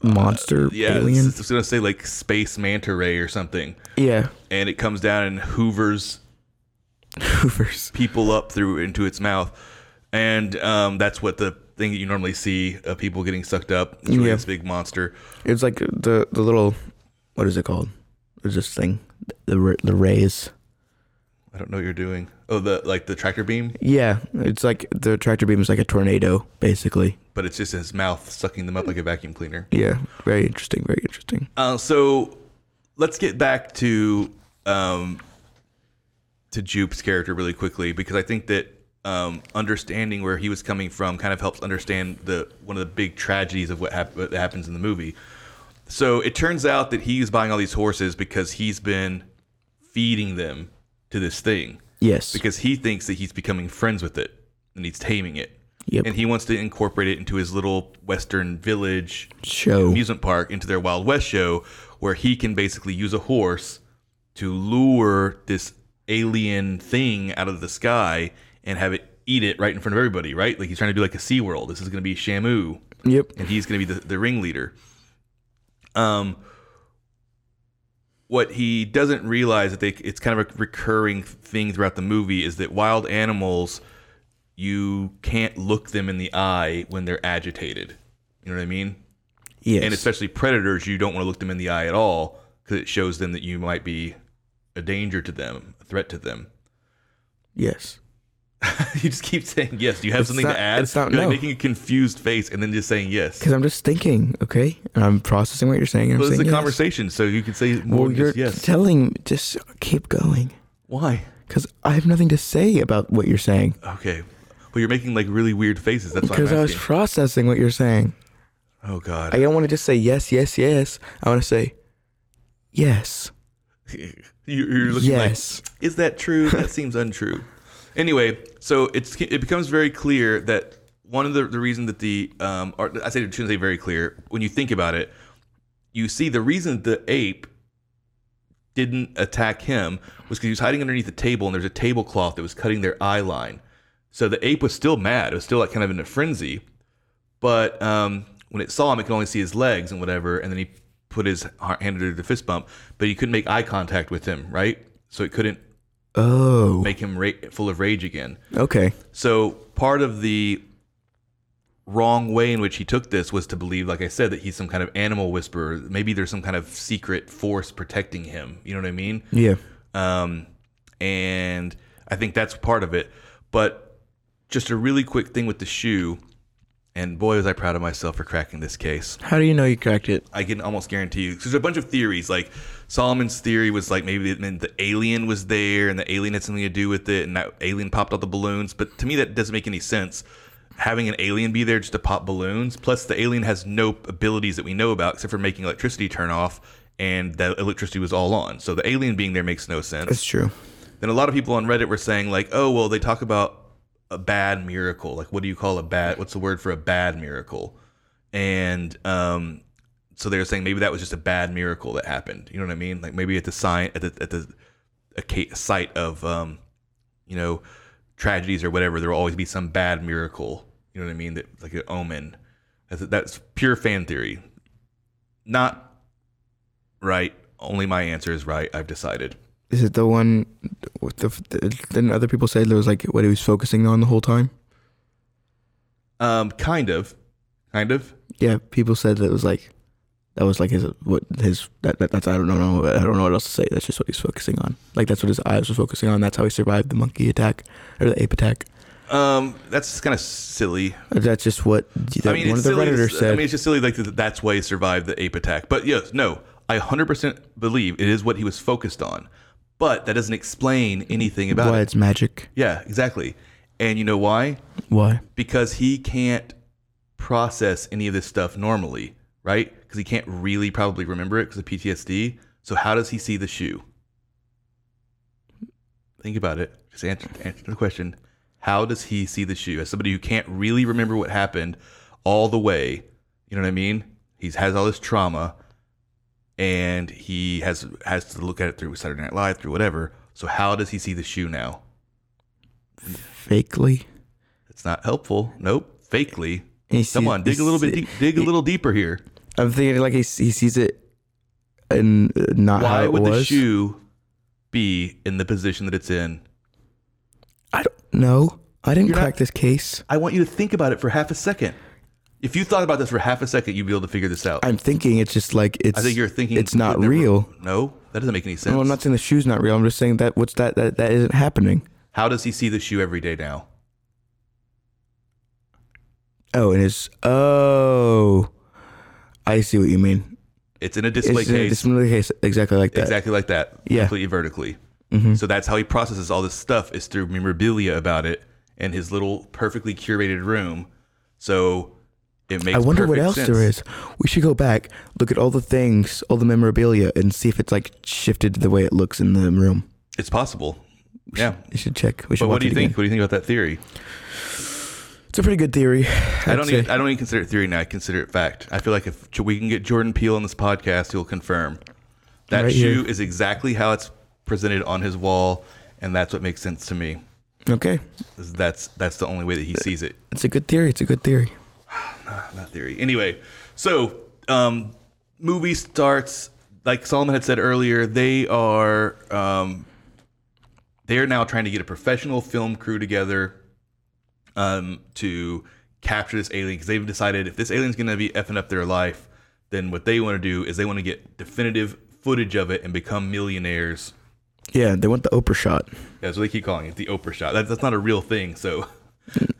uh, Monster yeah, alien. It's, it's gonna say like space manta ray or something, yeah. and it comes down and hoovers Hoovers. people up through into its mouth, and um, that's what the thing that you normally see of people getting sucked up. It's really Yeah. this big monster. It's like the the little what is it called? There's this thing. The ra- the rays. I don't know what you're doing. Oh, the like the tractor beam, Yeah, it's like the tractor beam is like a tornado, basically. but it's just his mouth sucking them up like a vacuum cleaner. Yeah, very interesting. Very interesting. Uh, so let's get back to um, to Jupe's character really quickly because I think that um, understanding where he was coming from kind of helps understand the one of the big tragedies of what, hap- what happens in the movie. So it turns out that he's buying all these horses because he's been feeding them to this thing Yes. because he thinks that he's becoming friends with it and he's taming it. Yep. And he wants to incorporate it into his little western village Show. amusement park into their Wild West show where he can basically use a horse to lure this alien thing out of the sky and have it eat it right in front of everybody, right? Like he's trying to do like a Sea World. This is going to be Shamu Yep. and he's going to be the, the ringleader. Um, what he doesn't realize that they it's kind of a recurring thing throughout the movie is that wild animals you can't look them in the eye when they're agitated. You know what I mean? Yes. And especially predators, you don't want to look them in the eye at all because it shows them that you might be a danger to them, threat to them. yes. you just keep saying yes. Do you have It's something not- to add? it's not- You're like making a confused face and then just saying yes. Because I'm just thinking, okay, and I'm processing what you're saying. And Well, this is a yes. conversation, so you can say more Well, you're yes. telling. Just keep going. Why? Because I have nothing to say about what you're saying. Okay. Well, you're making like really weird faces. That's why Because I was processing what you're saying. oh God. I don't want to just say yes, yes, yes. I want to say yes. You- You're looking Yes. like, is that true? That seems untrue. Anyway, so it's it becomes very clear that one of the the reason that the um or I say it shouldn't say very clear when you think about it, you see the reason the ape didn't attack him was because he was hiding underneath a table and there's a tablecloth that was cutting their eye line. So the ape was still mad. It was still like kind of in a frenzy. But um, when it saw him, it could only see his legs and whatever. And then he put his hand under the fist bump, but he couldn't make eye contact with him, right? So it couldn't Oh. make him ra- full of rage again. Okay. So part of the wrong way in which he took this was to believe, like I said, that he's some kind of animal whisperer. Maybe there's some kind of secret force protecting him. You know what I mean? Yeah. Um, and I think that's part of it. But just a really quick thing with the shoe, and boy, was I proud of myself for cracking this case. How do you know you cracked it? I can almost guarantee you. there's a bunch of theories. Like Solomon's theory was like maybe it meant the alien was there and the alien had something to do with it, and that alien popped out the balloons. But to me, that doesn't make any sense. Having an alien be there just to pop balloons. Plus, the alien has no abilities that we know about except for making electricity turn off, and that electricity was all on. So the alien being there makes no sense. That's true. Then a lot of people on Reddit were saying like, oh well, they talk about a bad miracle. Like, what do you call a bad? What's the word for a bad miracle? And um, so they were saying maybe that was just a bad miracle that happened. You know what I mean? Like maybe at the sign at the at the a site of um, you know tragedies or whatever, there will always be some bad miracle. You know what I mean? That like an omen. That's, that's pure fan theory. Not right. Only my answer is right. I've decided. Is it the one the, the didn't other people say there was like what he was focusing on the whole time? Um, kind of, kind of. Yeah, people said that it was like that was like his what his that, that that's I don't know I don't know what else to say. That's just what he's focusing on. Like that's what his eyes were focusing on. That's how he survived the monkey attack or the ape attack. Um, that's kind of silly. That's just what that I mean, one of the silly. said. I mean, it's just silly. Like that's why he survived the ape attack. But yes, no, I 100% believe it is what he was focused on. But that doesn't explain anything about Why it. it's magic? Yeah, exactly. And you know why? Why? Because he can't process any of this stuff normally, right? Because he can't really probably remember it because of PTSD. So how does he see the shoe? Think about it. Just answer, answer the question. How does he see the shoe? As somebody who can't really remember what happened all the way, you know what I mean? He has all this trauma, and he has has to look at it through Saturday Night Live, through whatever. So how does he see the shoe now? Fakely. It's not helpful. Nope. Fakely. He Come sees- on, dig a little bit. Deep, dig a little deeper here. I'm thinking like he, he sees it and not how Why it would was. the shoe be in the position that it's in? I don't know. I didn't You're not- crack this case. I want you to think about it for half a second. If you thought about this for half a second, you'd be able to figure this out. I'm thinking it's just like it's. I think you're thinking it's not never- real. No, that doesn't make any sense. No, I'm not saying the shoe's not real. I'm just saying that what's that that that isn't happening. How does he see the shoe every day now? Oh, and it is. Oh, I see what you mean. It's in a display it's in a case, display case exactly like that. exactly like that, Yeah. completely vertically. Mhm. So that's how he processes all this stuff is through memorabilia about it and his little perfectly curated room. So it makes. I wonder what else sense. there is. We should go back, look at all the things, all the memorabilia, and see if it's like shifted the way it looks in the room. It's possible. Yeah. We should check. We should. But what do you think? again. What do you think about that theory? It's a pretty good theory. I I'd don't even, I don't even consider it theory now. I consider it fact. I feel like if we can get Jordan Peele on this podcast, he'll confirm that Right shoe here. is exactly how it's presented on his wall, and that's what makes sense to me. Okay, That's that's the only way that he sees it. it's a good theory. It's a good theory. Not theory. Anyway, so um, movie starts. Like Solomon had said earlier, they are um, they are now trying to get a professional film crew together um, to capture this alien because they've decided if this alien's going to be effing up their life, then what they want to do is they want to get definitive footage of it and become millionaires. Yeah, they want the Oprah shot. That's what they keep calling it, the Oprah shot. That, that's not a real thing, so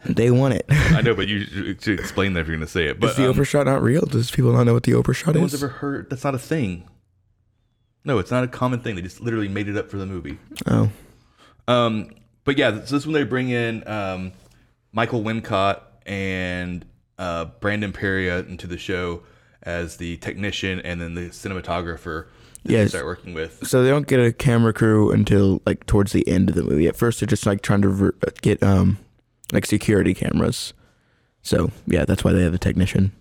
They want it. I know, but you should should explain that if you're going to say it. But is the um, Oprah shot not real? Does people not know what the Oprah shot No one's ever heard. That's not a thing. No, it's not a common thing. They just literally made it up for the movie. oh, Um, but yeah, so this is when they bring in um, Michael Wincott and uh, Brandon Perea into the show as the technician and then the cinematographer that Yes. they start working with. So they don't get a camera crew until like towards the end of the movie. At first, they're just like trying to ver- get um like security cameras. So yeah, that's why they have a technician.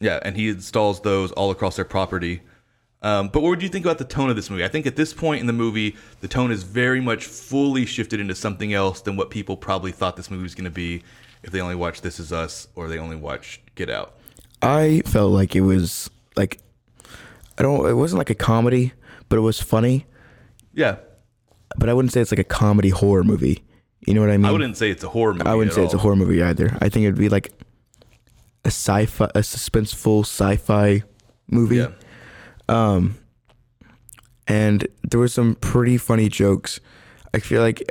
Yeah, and he installs those all across their property. Um, but what would you think about the tone of this movie? I think at this point in the movie, the tone is very much fully shifted into something else than what people probably thought this movie was going to be if they only watched This Is Us or they only watched Get Out. I felt like it was like I don't. It wasn't like a comedy, but it was funny. Yeah, But I wouldn't say it's like a comedy horror movie. You know what I mean? I wouldn't say it's a horror movie. I wouldn't say it's a horror movie either. I think it'd be like a sci-fi, a suspenseful sci-fi movie. Yeah. Um, and there were some pretty funny jokes. I feel like,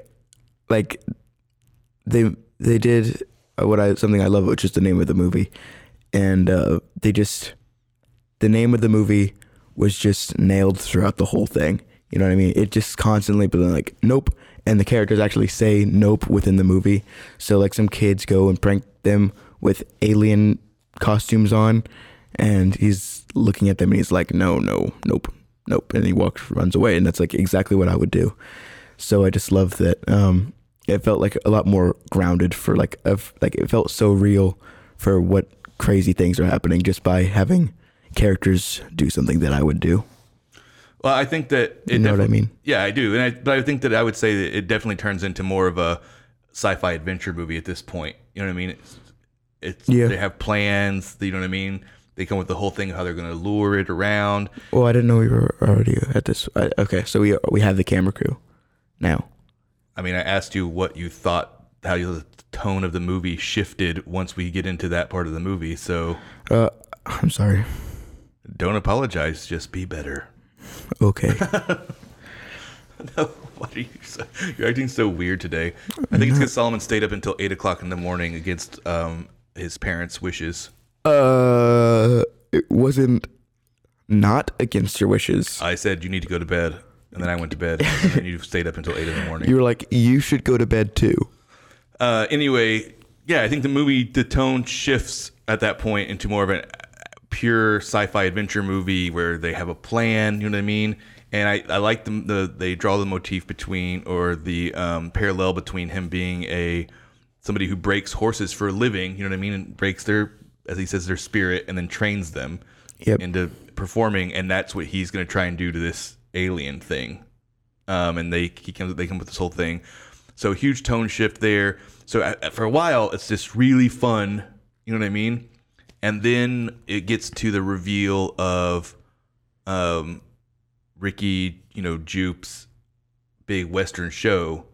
like they they did uh, what I something I love, which is the name of the movie, and uh, they just the name of the movie was just nailed throughout the whole thing. You know what I mean? It just constantly but then like nope, and the characters actually say nope within the movie. So like some kids go and prank them with alien costumes on, and he's looking at them and he's like no no nope nope, and he walks runs away, and that's like exactly what I would do. So I just love that. Um, it felt like a lot more grounded for like of like it felt so real for what crazy things are happening just by having characters do something that I would do. Well, I think that it You know what I mean? Yeah, I do, and I, but I think that I would say that it definitely turns into more of a sci-fi adventure movie at this point. You know what I mean? It's, it's Yeah. they have plans. You know what I mean? They come with the whole thing of how they're going to lure it around. Well, I didn't know we were already at this. I, okay, so we we have the camera crew now. I mean, I asked you what you thought, how you, the tone of the movie shifted once we get into that part of the movie. So Uh, I'm sorry. don't apologize. Just be better. Okay. No, what are you? So, you're acting so weird today. I think it's because Solomon stayed up until eight o'clock in the morning against um, his parents' wishes. uh, it wasn't not against your wishes. I said you need to go to bed, and then I went to bed, and you stayed up until eight in the morning. You were like, you should go to bed too. Uh, anyway, yeah, I think the movie the tone shifts at that point into more of a pure sci-fi adventure movie where they have a plan. You know what I mean? And I, I like them. The they draw the motif between or the um, parallel between him being a somebody who breaks horses for a living. You know what I mean? And breaks their as he says their spirit and then trains them Yep. into performing. And that's what he's going to try and do to this alien thing um, and they he comes they come with this whole thing. So huge tone shift there. So for a while, it's just really fun. You know what I mean? And then it gets to the reveal of um, Ricky, you know, Jupe's big Western show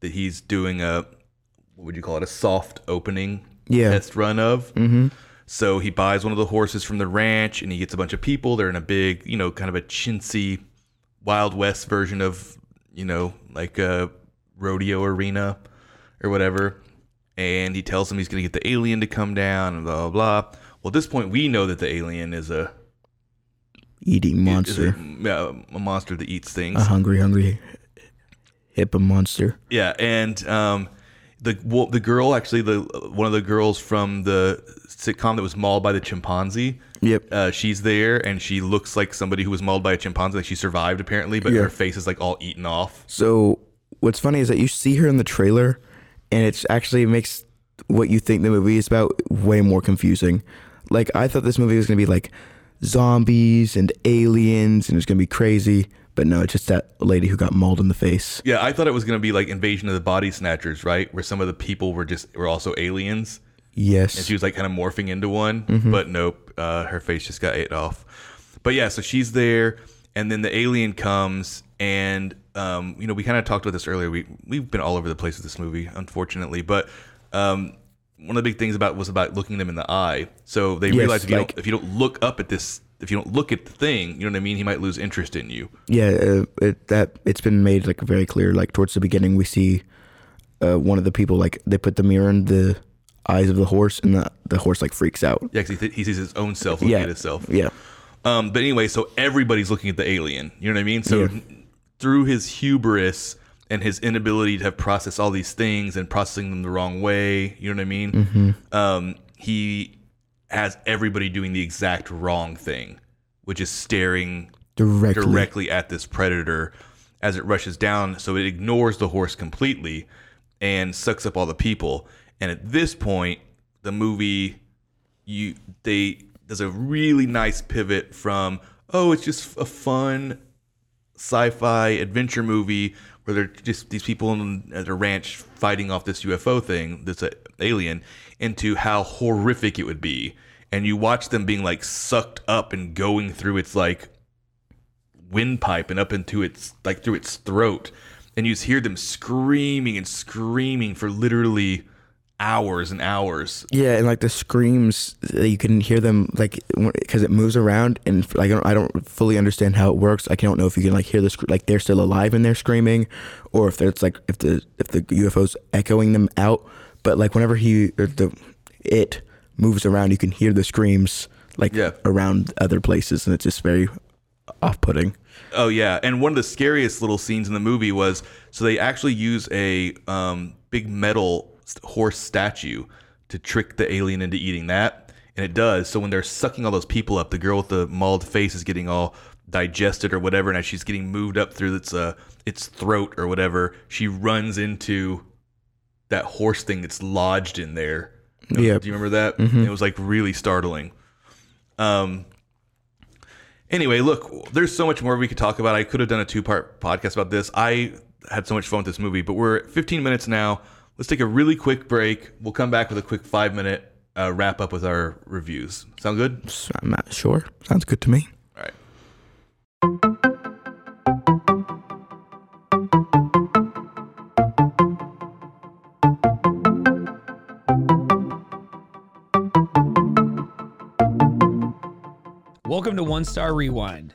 that he's doing a what would you call it? A soft opening Yeah. test run of. Mm-hmm. So he buys one of the horses from the ranch and he gets a bunch of people. They're in a big, you know, kind of a chintzy Wild West version of, you know, like a rodeo arena or whatever. And he tells them he's going to get the alien to come down and blah, blah, blah. Well, at this point, we know that the alien is a, Eating monster. a, yeah, a monster that eats things. A hungry, hungry hippo monster. Yeah, and um, the well, the girl actually the one of the girls from the sitcom that was mauled by the chimpanzee. Yep. Uh, she's there, and she looks like somebody who was mauled by a chimpanzee. Like she survived apparently, but Yeah. her face is like all eaten off. So what's funny is that you see her in the trailer, and it actually makes what you think the movie is about way more confusing. Like I thought this movie was gonna be like zombies and aliens, and it's gonna be crazy. But no, it's just that lady who got mauled in the face. Yeah, I thought it was gonna be like Invasion of the Body Snatchers, right? Where some of the people were just were also aliens, Yes. and she was like kind of morphing into one. Mhm. But nope, uh, her face just got ate off. But yeah, so she's there, and then the alien comes, and um, you know we kind of talked about this earlier. We we've been all over the place with this movie, unfortunately. But um, one of the big things about was about looking them in the eye. So they Yes, realized if you like- don't if you don't look up at this, if you don't look at the thing, you know what I mean. He might lose interest in you. Yeah, uh, it, that it's been made like very clear. Like towards the beginning, we see uh, one of the people like they put the mirror in the eyes of the horse, and the the horse like freaks out. Yeah, he, th- he sees his own self looking Yeah. at himself. Yeah. Um, but anyway, so everybody's looking at the alien. You know what I mean? So Yeah. through his hubris, and his inability to have processed all these things and processing them the wrong way. You know what I mean? Um, he has everybody doing the exact wrong thing, which is staring Directly. directly at this predator as it rushes down. So it ignores the horse completely and sucks up all the people. And at this point, the movie you they there's a really nice pivot from oh it's just a fun sci-fi adventure movie where they're just these people in, at a ranch fighting off this UFO thing, this uh, alien, into how horrific it would be, and you watch them being like sucked up and going through its like windpipe and up into its like through its throat, and you just hear them screaming and screaming for literally hours and hours. Yeah, and like the screams, uh, you can hear them like because it moves around, and like I don't, I don't fully understand how it works. I don't know if you can like hear the sc- like they're still alive and they're screaming, or if it's like if the if the UFO's echoing them out. But like whenever he or the it moves around, you can hear the screams like Yeah. around other places, and it's just very off-putting. Oh yeah, and one of the scariest little scenes in the movie was so they actually use a um, big metal horse statue to trick the alien into eating that, and it does. So when they're sucking all those people up, the girl with the mauled face is getting all digested or whatever, and as she's getting moved up through its uh, its throat or whatever, she runs into that horse thing that's lodged in there. Yeah. Do you remember that? It was like really startling. Um, Anyway, look, there's so much more we could talk about. I could have done a two part podcast about this. I had so much fun with this movie, but we're at 15 minutes now. Let's take a really quick break. We'll come back with a quick five minute uh, wrap up with our reviews. Sound good? I'm not sure. Sounds good to me. All right. Welcome to One Star Rewind,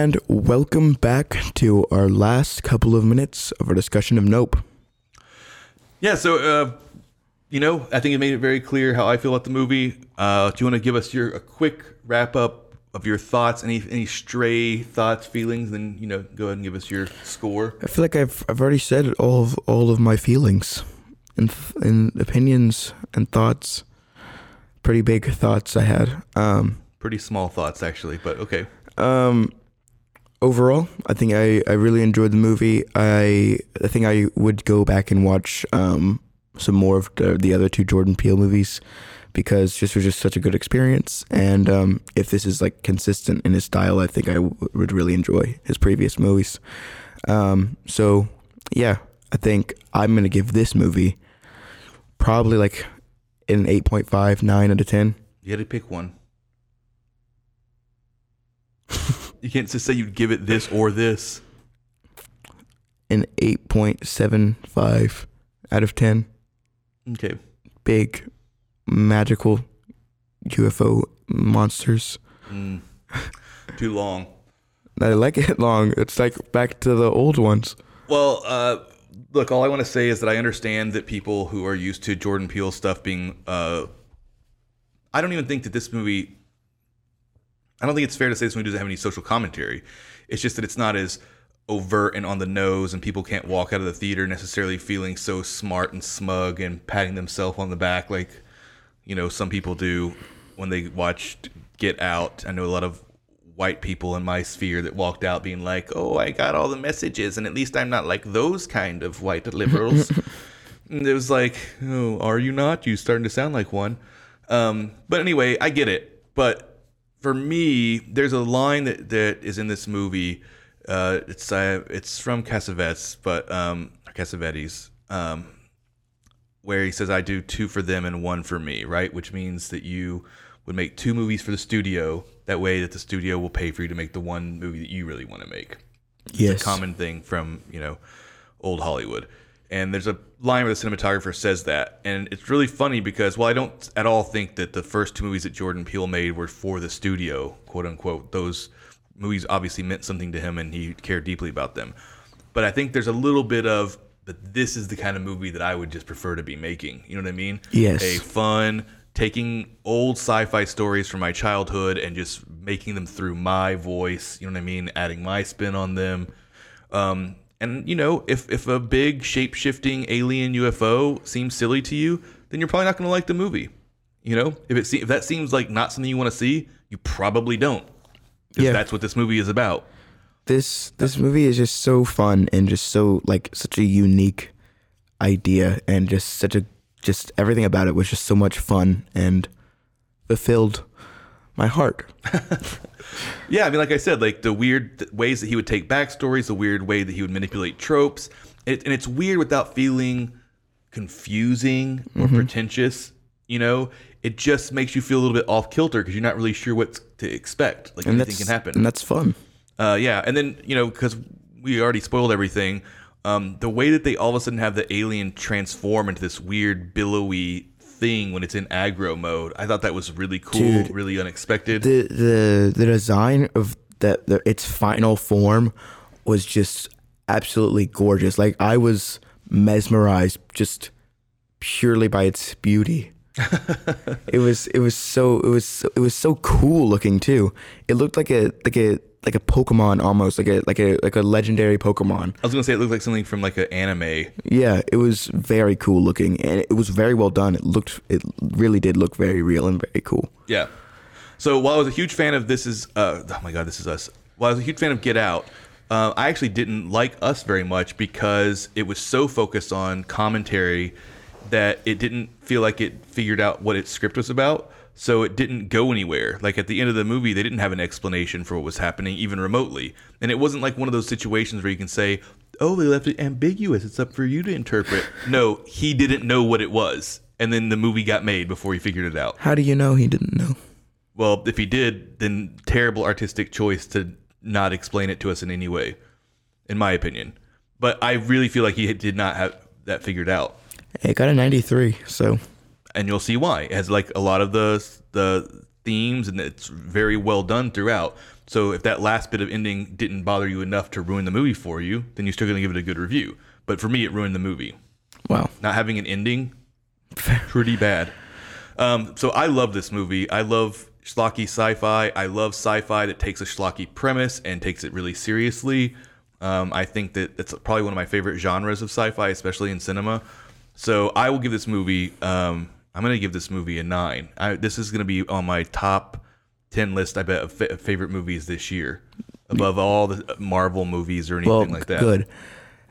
And welcome back to our last couple of minutes of our discussion of Nope. Yeah, so, uh, you know, I think it made it very clear how I feel about the movie. Uh, do you want to give us your a quick wrap up of your thoughts? Any any stray thoughts, feelings? Then, you know, go ahead and give us your score. I feel like I've I've already said all of all of my feelings and and opinions and thoughts. Pretty big thoughts I had. Um, Pretty small thoughts, actually, but okay. um, overall, I think I, I really enjoyed the movie. I I think I would go back and watch um some more of the, the other two Jordan Peele movies because this was just such a good experience. And um, if this is like consistent in his style, I think I w- would really enjoy his previous movies. Um, so yeah, I think I'm gonna give this movie probably like an 8.5, 9 out of 10. You had to pick one. You can't just say you'd give it this or this. An 8.75 out of 10. Okay. big magical UFO monsters. Mm. Too long. I like it long. It's like back to the old ones. Well, uh, look, all I want to say is that I understand that people who are used to Jordan Peele stuff being. Uh, I don't even think that this movie. I don't think it's fair to say this movie doesn't have any social commentary. It's just that it's not as overt and on the nose, and people can't walk out of the theater necessarily feeling so smart and smug and patting themselves on the back like, you know, some people do when they watched Get Out. I know a lot of white people in my sphere that walked out being like, "Oh, I got all the messages, and at least I'm not like those kind of white liberals." and it was like, "Oh, are you not? You starting to sound like one." Um, but anyway, I get it. But for me, there's a line that, that is in this movie. Uh, it's uh, it's from Cassavetes, but um, Cassavetes, um, where he says, "I do two for them and one for me," right? Which means that you would make two movies for the studio. That way, that the studio will pay for you to make the one movie that you really want to make. It's Yes. a common thing from you know old Hollywood. And there's a line where the cinematographer says that, and it's really funny because well, I don't at all think that the first two movies that Jordan Peele made were for the studio, quote unquote. Those movies obviously meant something to him, and he cared deeply about them. But I think there's a little bit of but This is the kind of movie that I would just prefer to be making. You know what I mean? Yes. A fun, taking old sci-fi stories from my childhood and just making them through my voice. You know what I mean? Adding my spin on them. Um, and you know, if if a big shape-shifting alien UFO seems silly to you, then you're probably not going to like the movie. You know, if it se- if that seems like not something you want to see, you probably don't. Yeah. that's what this movie is about. This this movie is just so fun and just so like such a unique idea and just such a just everything about it was just so much fun and fulfilled my heart. Yeah, I mean, like I said, like the weird ways that he would take backstories, the weird way that he would manipulate tropes, it, and it's weird without feeling confusing or Mhm. pretentious. You know, it just makes you feel a little bit off kilter because you're not really sure what to expect. Like And anything can happen. and that's fun. Uh, yeah, and then you know because we already spoiled everything. Um, the way that they all of a sudden have the alien transform into this weird billowy thing when it's in aggro mode, I thought that was really cool, Dude, really unexpected. The the the design of the, the its final form was just absolutely gorgeous. Like I was mesmerized just purely by its beauty. it was it was so it was so, it was so cool looking too. It looked like a like a like a Pokemon almost like a like a like a legendary Pokemon. I was gonna say it looked like something from like an anime. Yeah, it was very cool looking and it was very well done. It looked it really did look very real and very cool. Yeah. So while I was a huge fan of This Is, uh, oh my God, This Is Us. While I was a huge fan of Get Out, uh, I actually didn't like Us very much because it was so focused on commentary that it didn't feel like it figured out what its script was about. So it didn't go anywhere. Like at the end of the movie, they didn't have an explanation for what was happening, even remotely. And it wasn't like one of those situations where you can say, "Oh, they left it ambiguous. It's up for you to interpret." no, he didn't know what it was, and then the movie got made before he figured it out. How do you know he didn't know? Well, if he did, then terrible artistic choice to not explain it to us in any way, in my opinion. But I really feel like he did not have that figured out, It got a 93, so and you'll see why. It has like a lot of the the themes, and it's very well done throughout. So if that last bit of ending didn't bother you enough to ruin the movie for you, then you're still going to give it a good review. But for me, it ruined the movie. Wow. Not having an ending, pretty bad. Um, so I love this movie. I love schlocky sci-fi. I love sci-fi that takes a schlocky premise and takes it really seriously. Um, I think that it's probably one of my favorite genres of sci-fi, especially in cinema. So I will give this movie. Um, I'm going to give this movie a nine. I, this is going to be on my top ten list. I bet of fa- favorite movies this year, above all the Marvel movies or anything well, like that. good.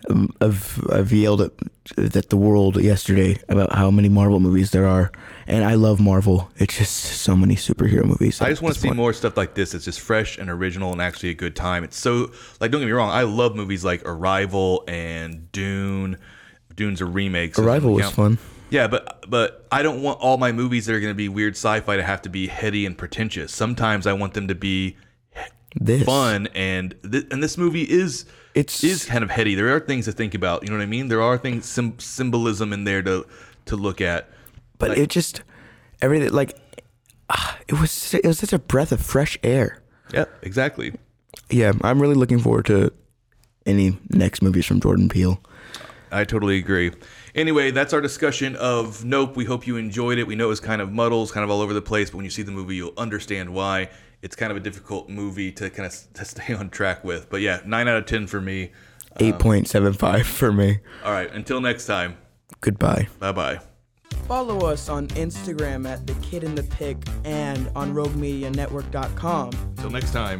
Um, I've I've yelled at, at the world yesterday about how many Marvel movies there are, and I love Marvel. It's just so many superhero movies. I just want to see point. more stuff like this. It's just fresh and original and actually a good time. It's so like don't get me wrong, I love movies like Arrival and Dune. Dune's a remake. so Arrival was fun. Yeah, but but I don't want all my movies that are going to be weird sci-fi to have to be heady and pretentious. Sometimes I want them to be This. fun and th- and this movie is It's- is kind of heady. There are things to think about. You know what I mean? There are things sim- symbolism in there to to look at. But it just everything like ah, it was it was such a breath of fresh air. Yeah, exactly. Yeah, I'm really looking forward to any next movies from Jordan Peele. I totally agree. Anyway, that's our discussion of Nope. We hope you enjoyed it. We know it's kind of muddles, kind of all over the place, but when you see the movie, you'll understand why. It's kind of a difficult movie to kind of to stay on track with. But yeah, nine out of ten for me. Um, Eight point seven five for me. All right, until next time. Goodbye. Bye bye. Follow us on Instagram at The Kid in the Pick and on RogueMediaNetwork.com. Till next time.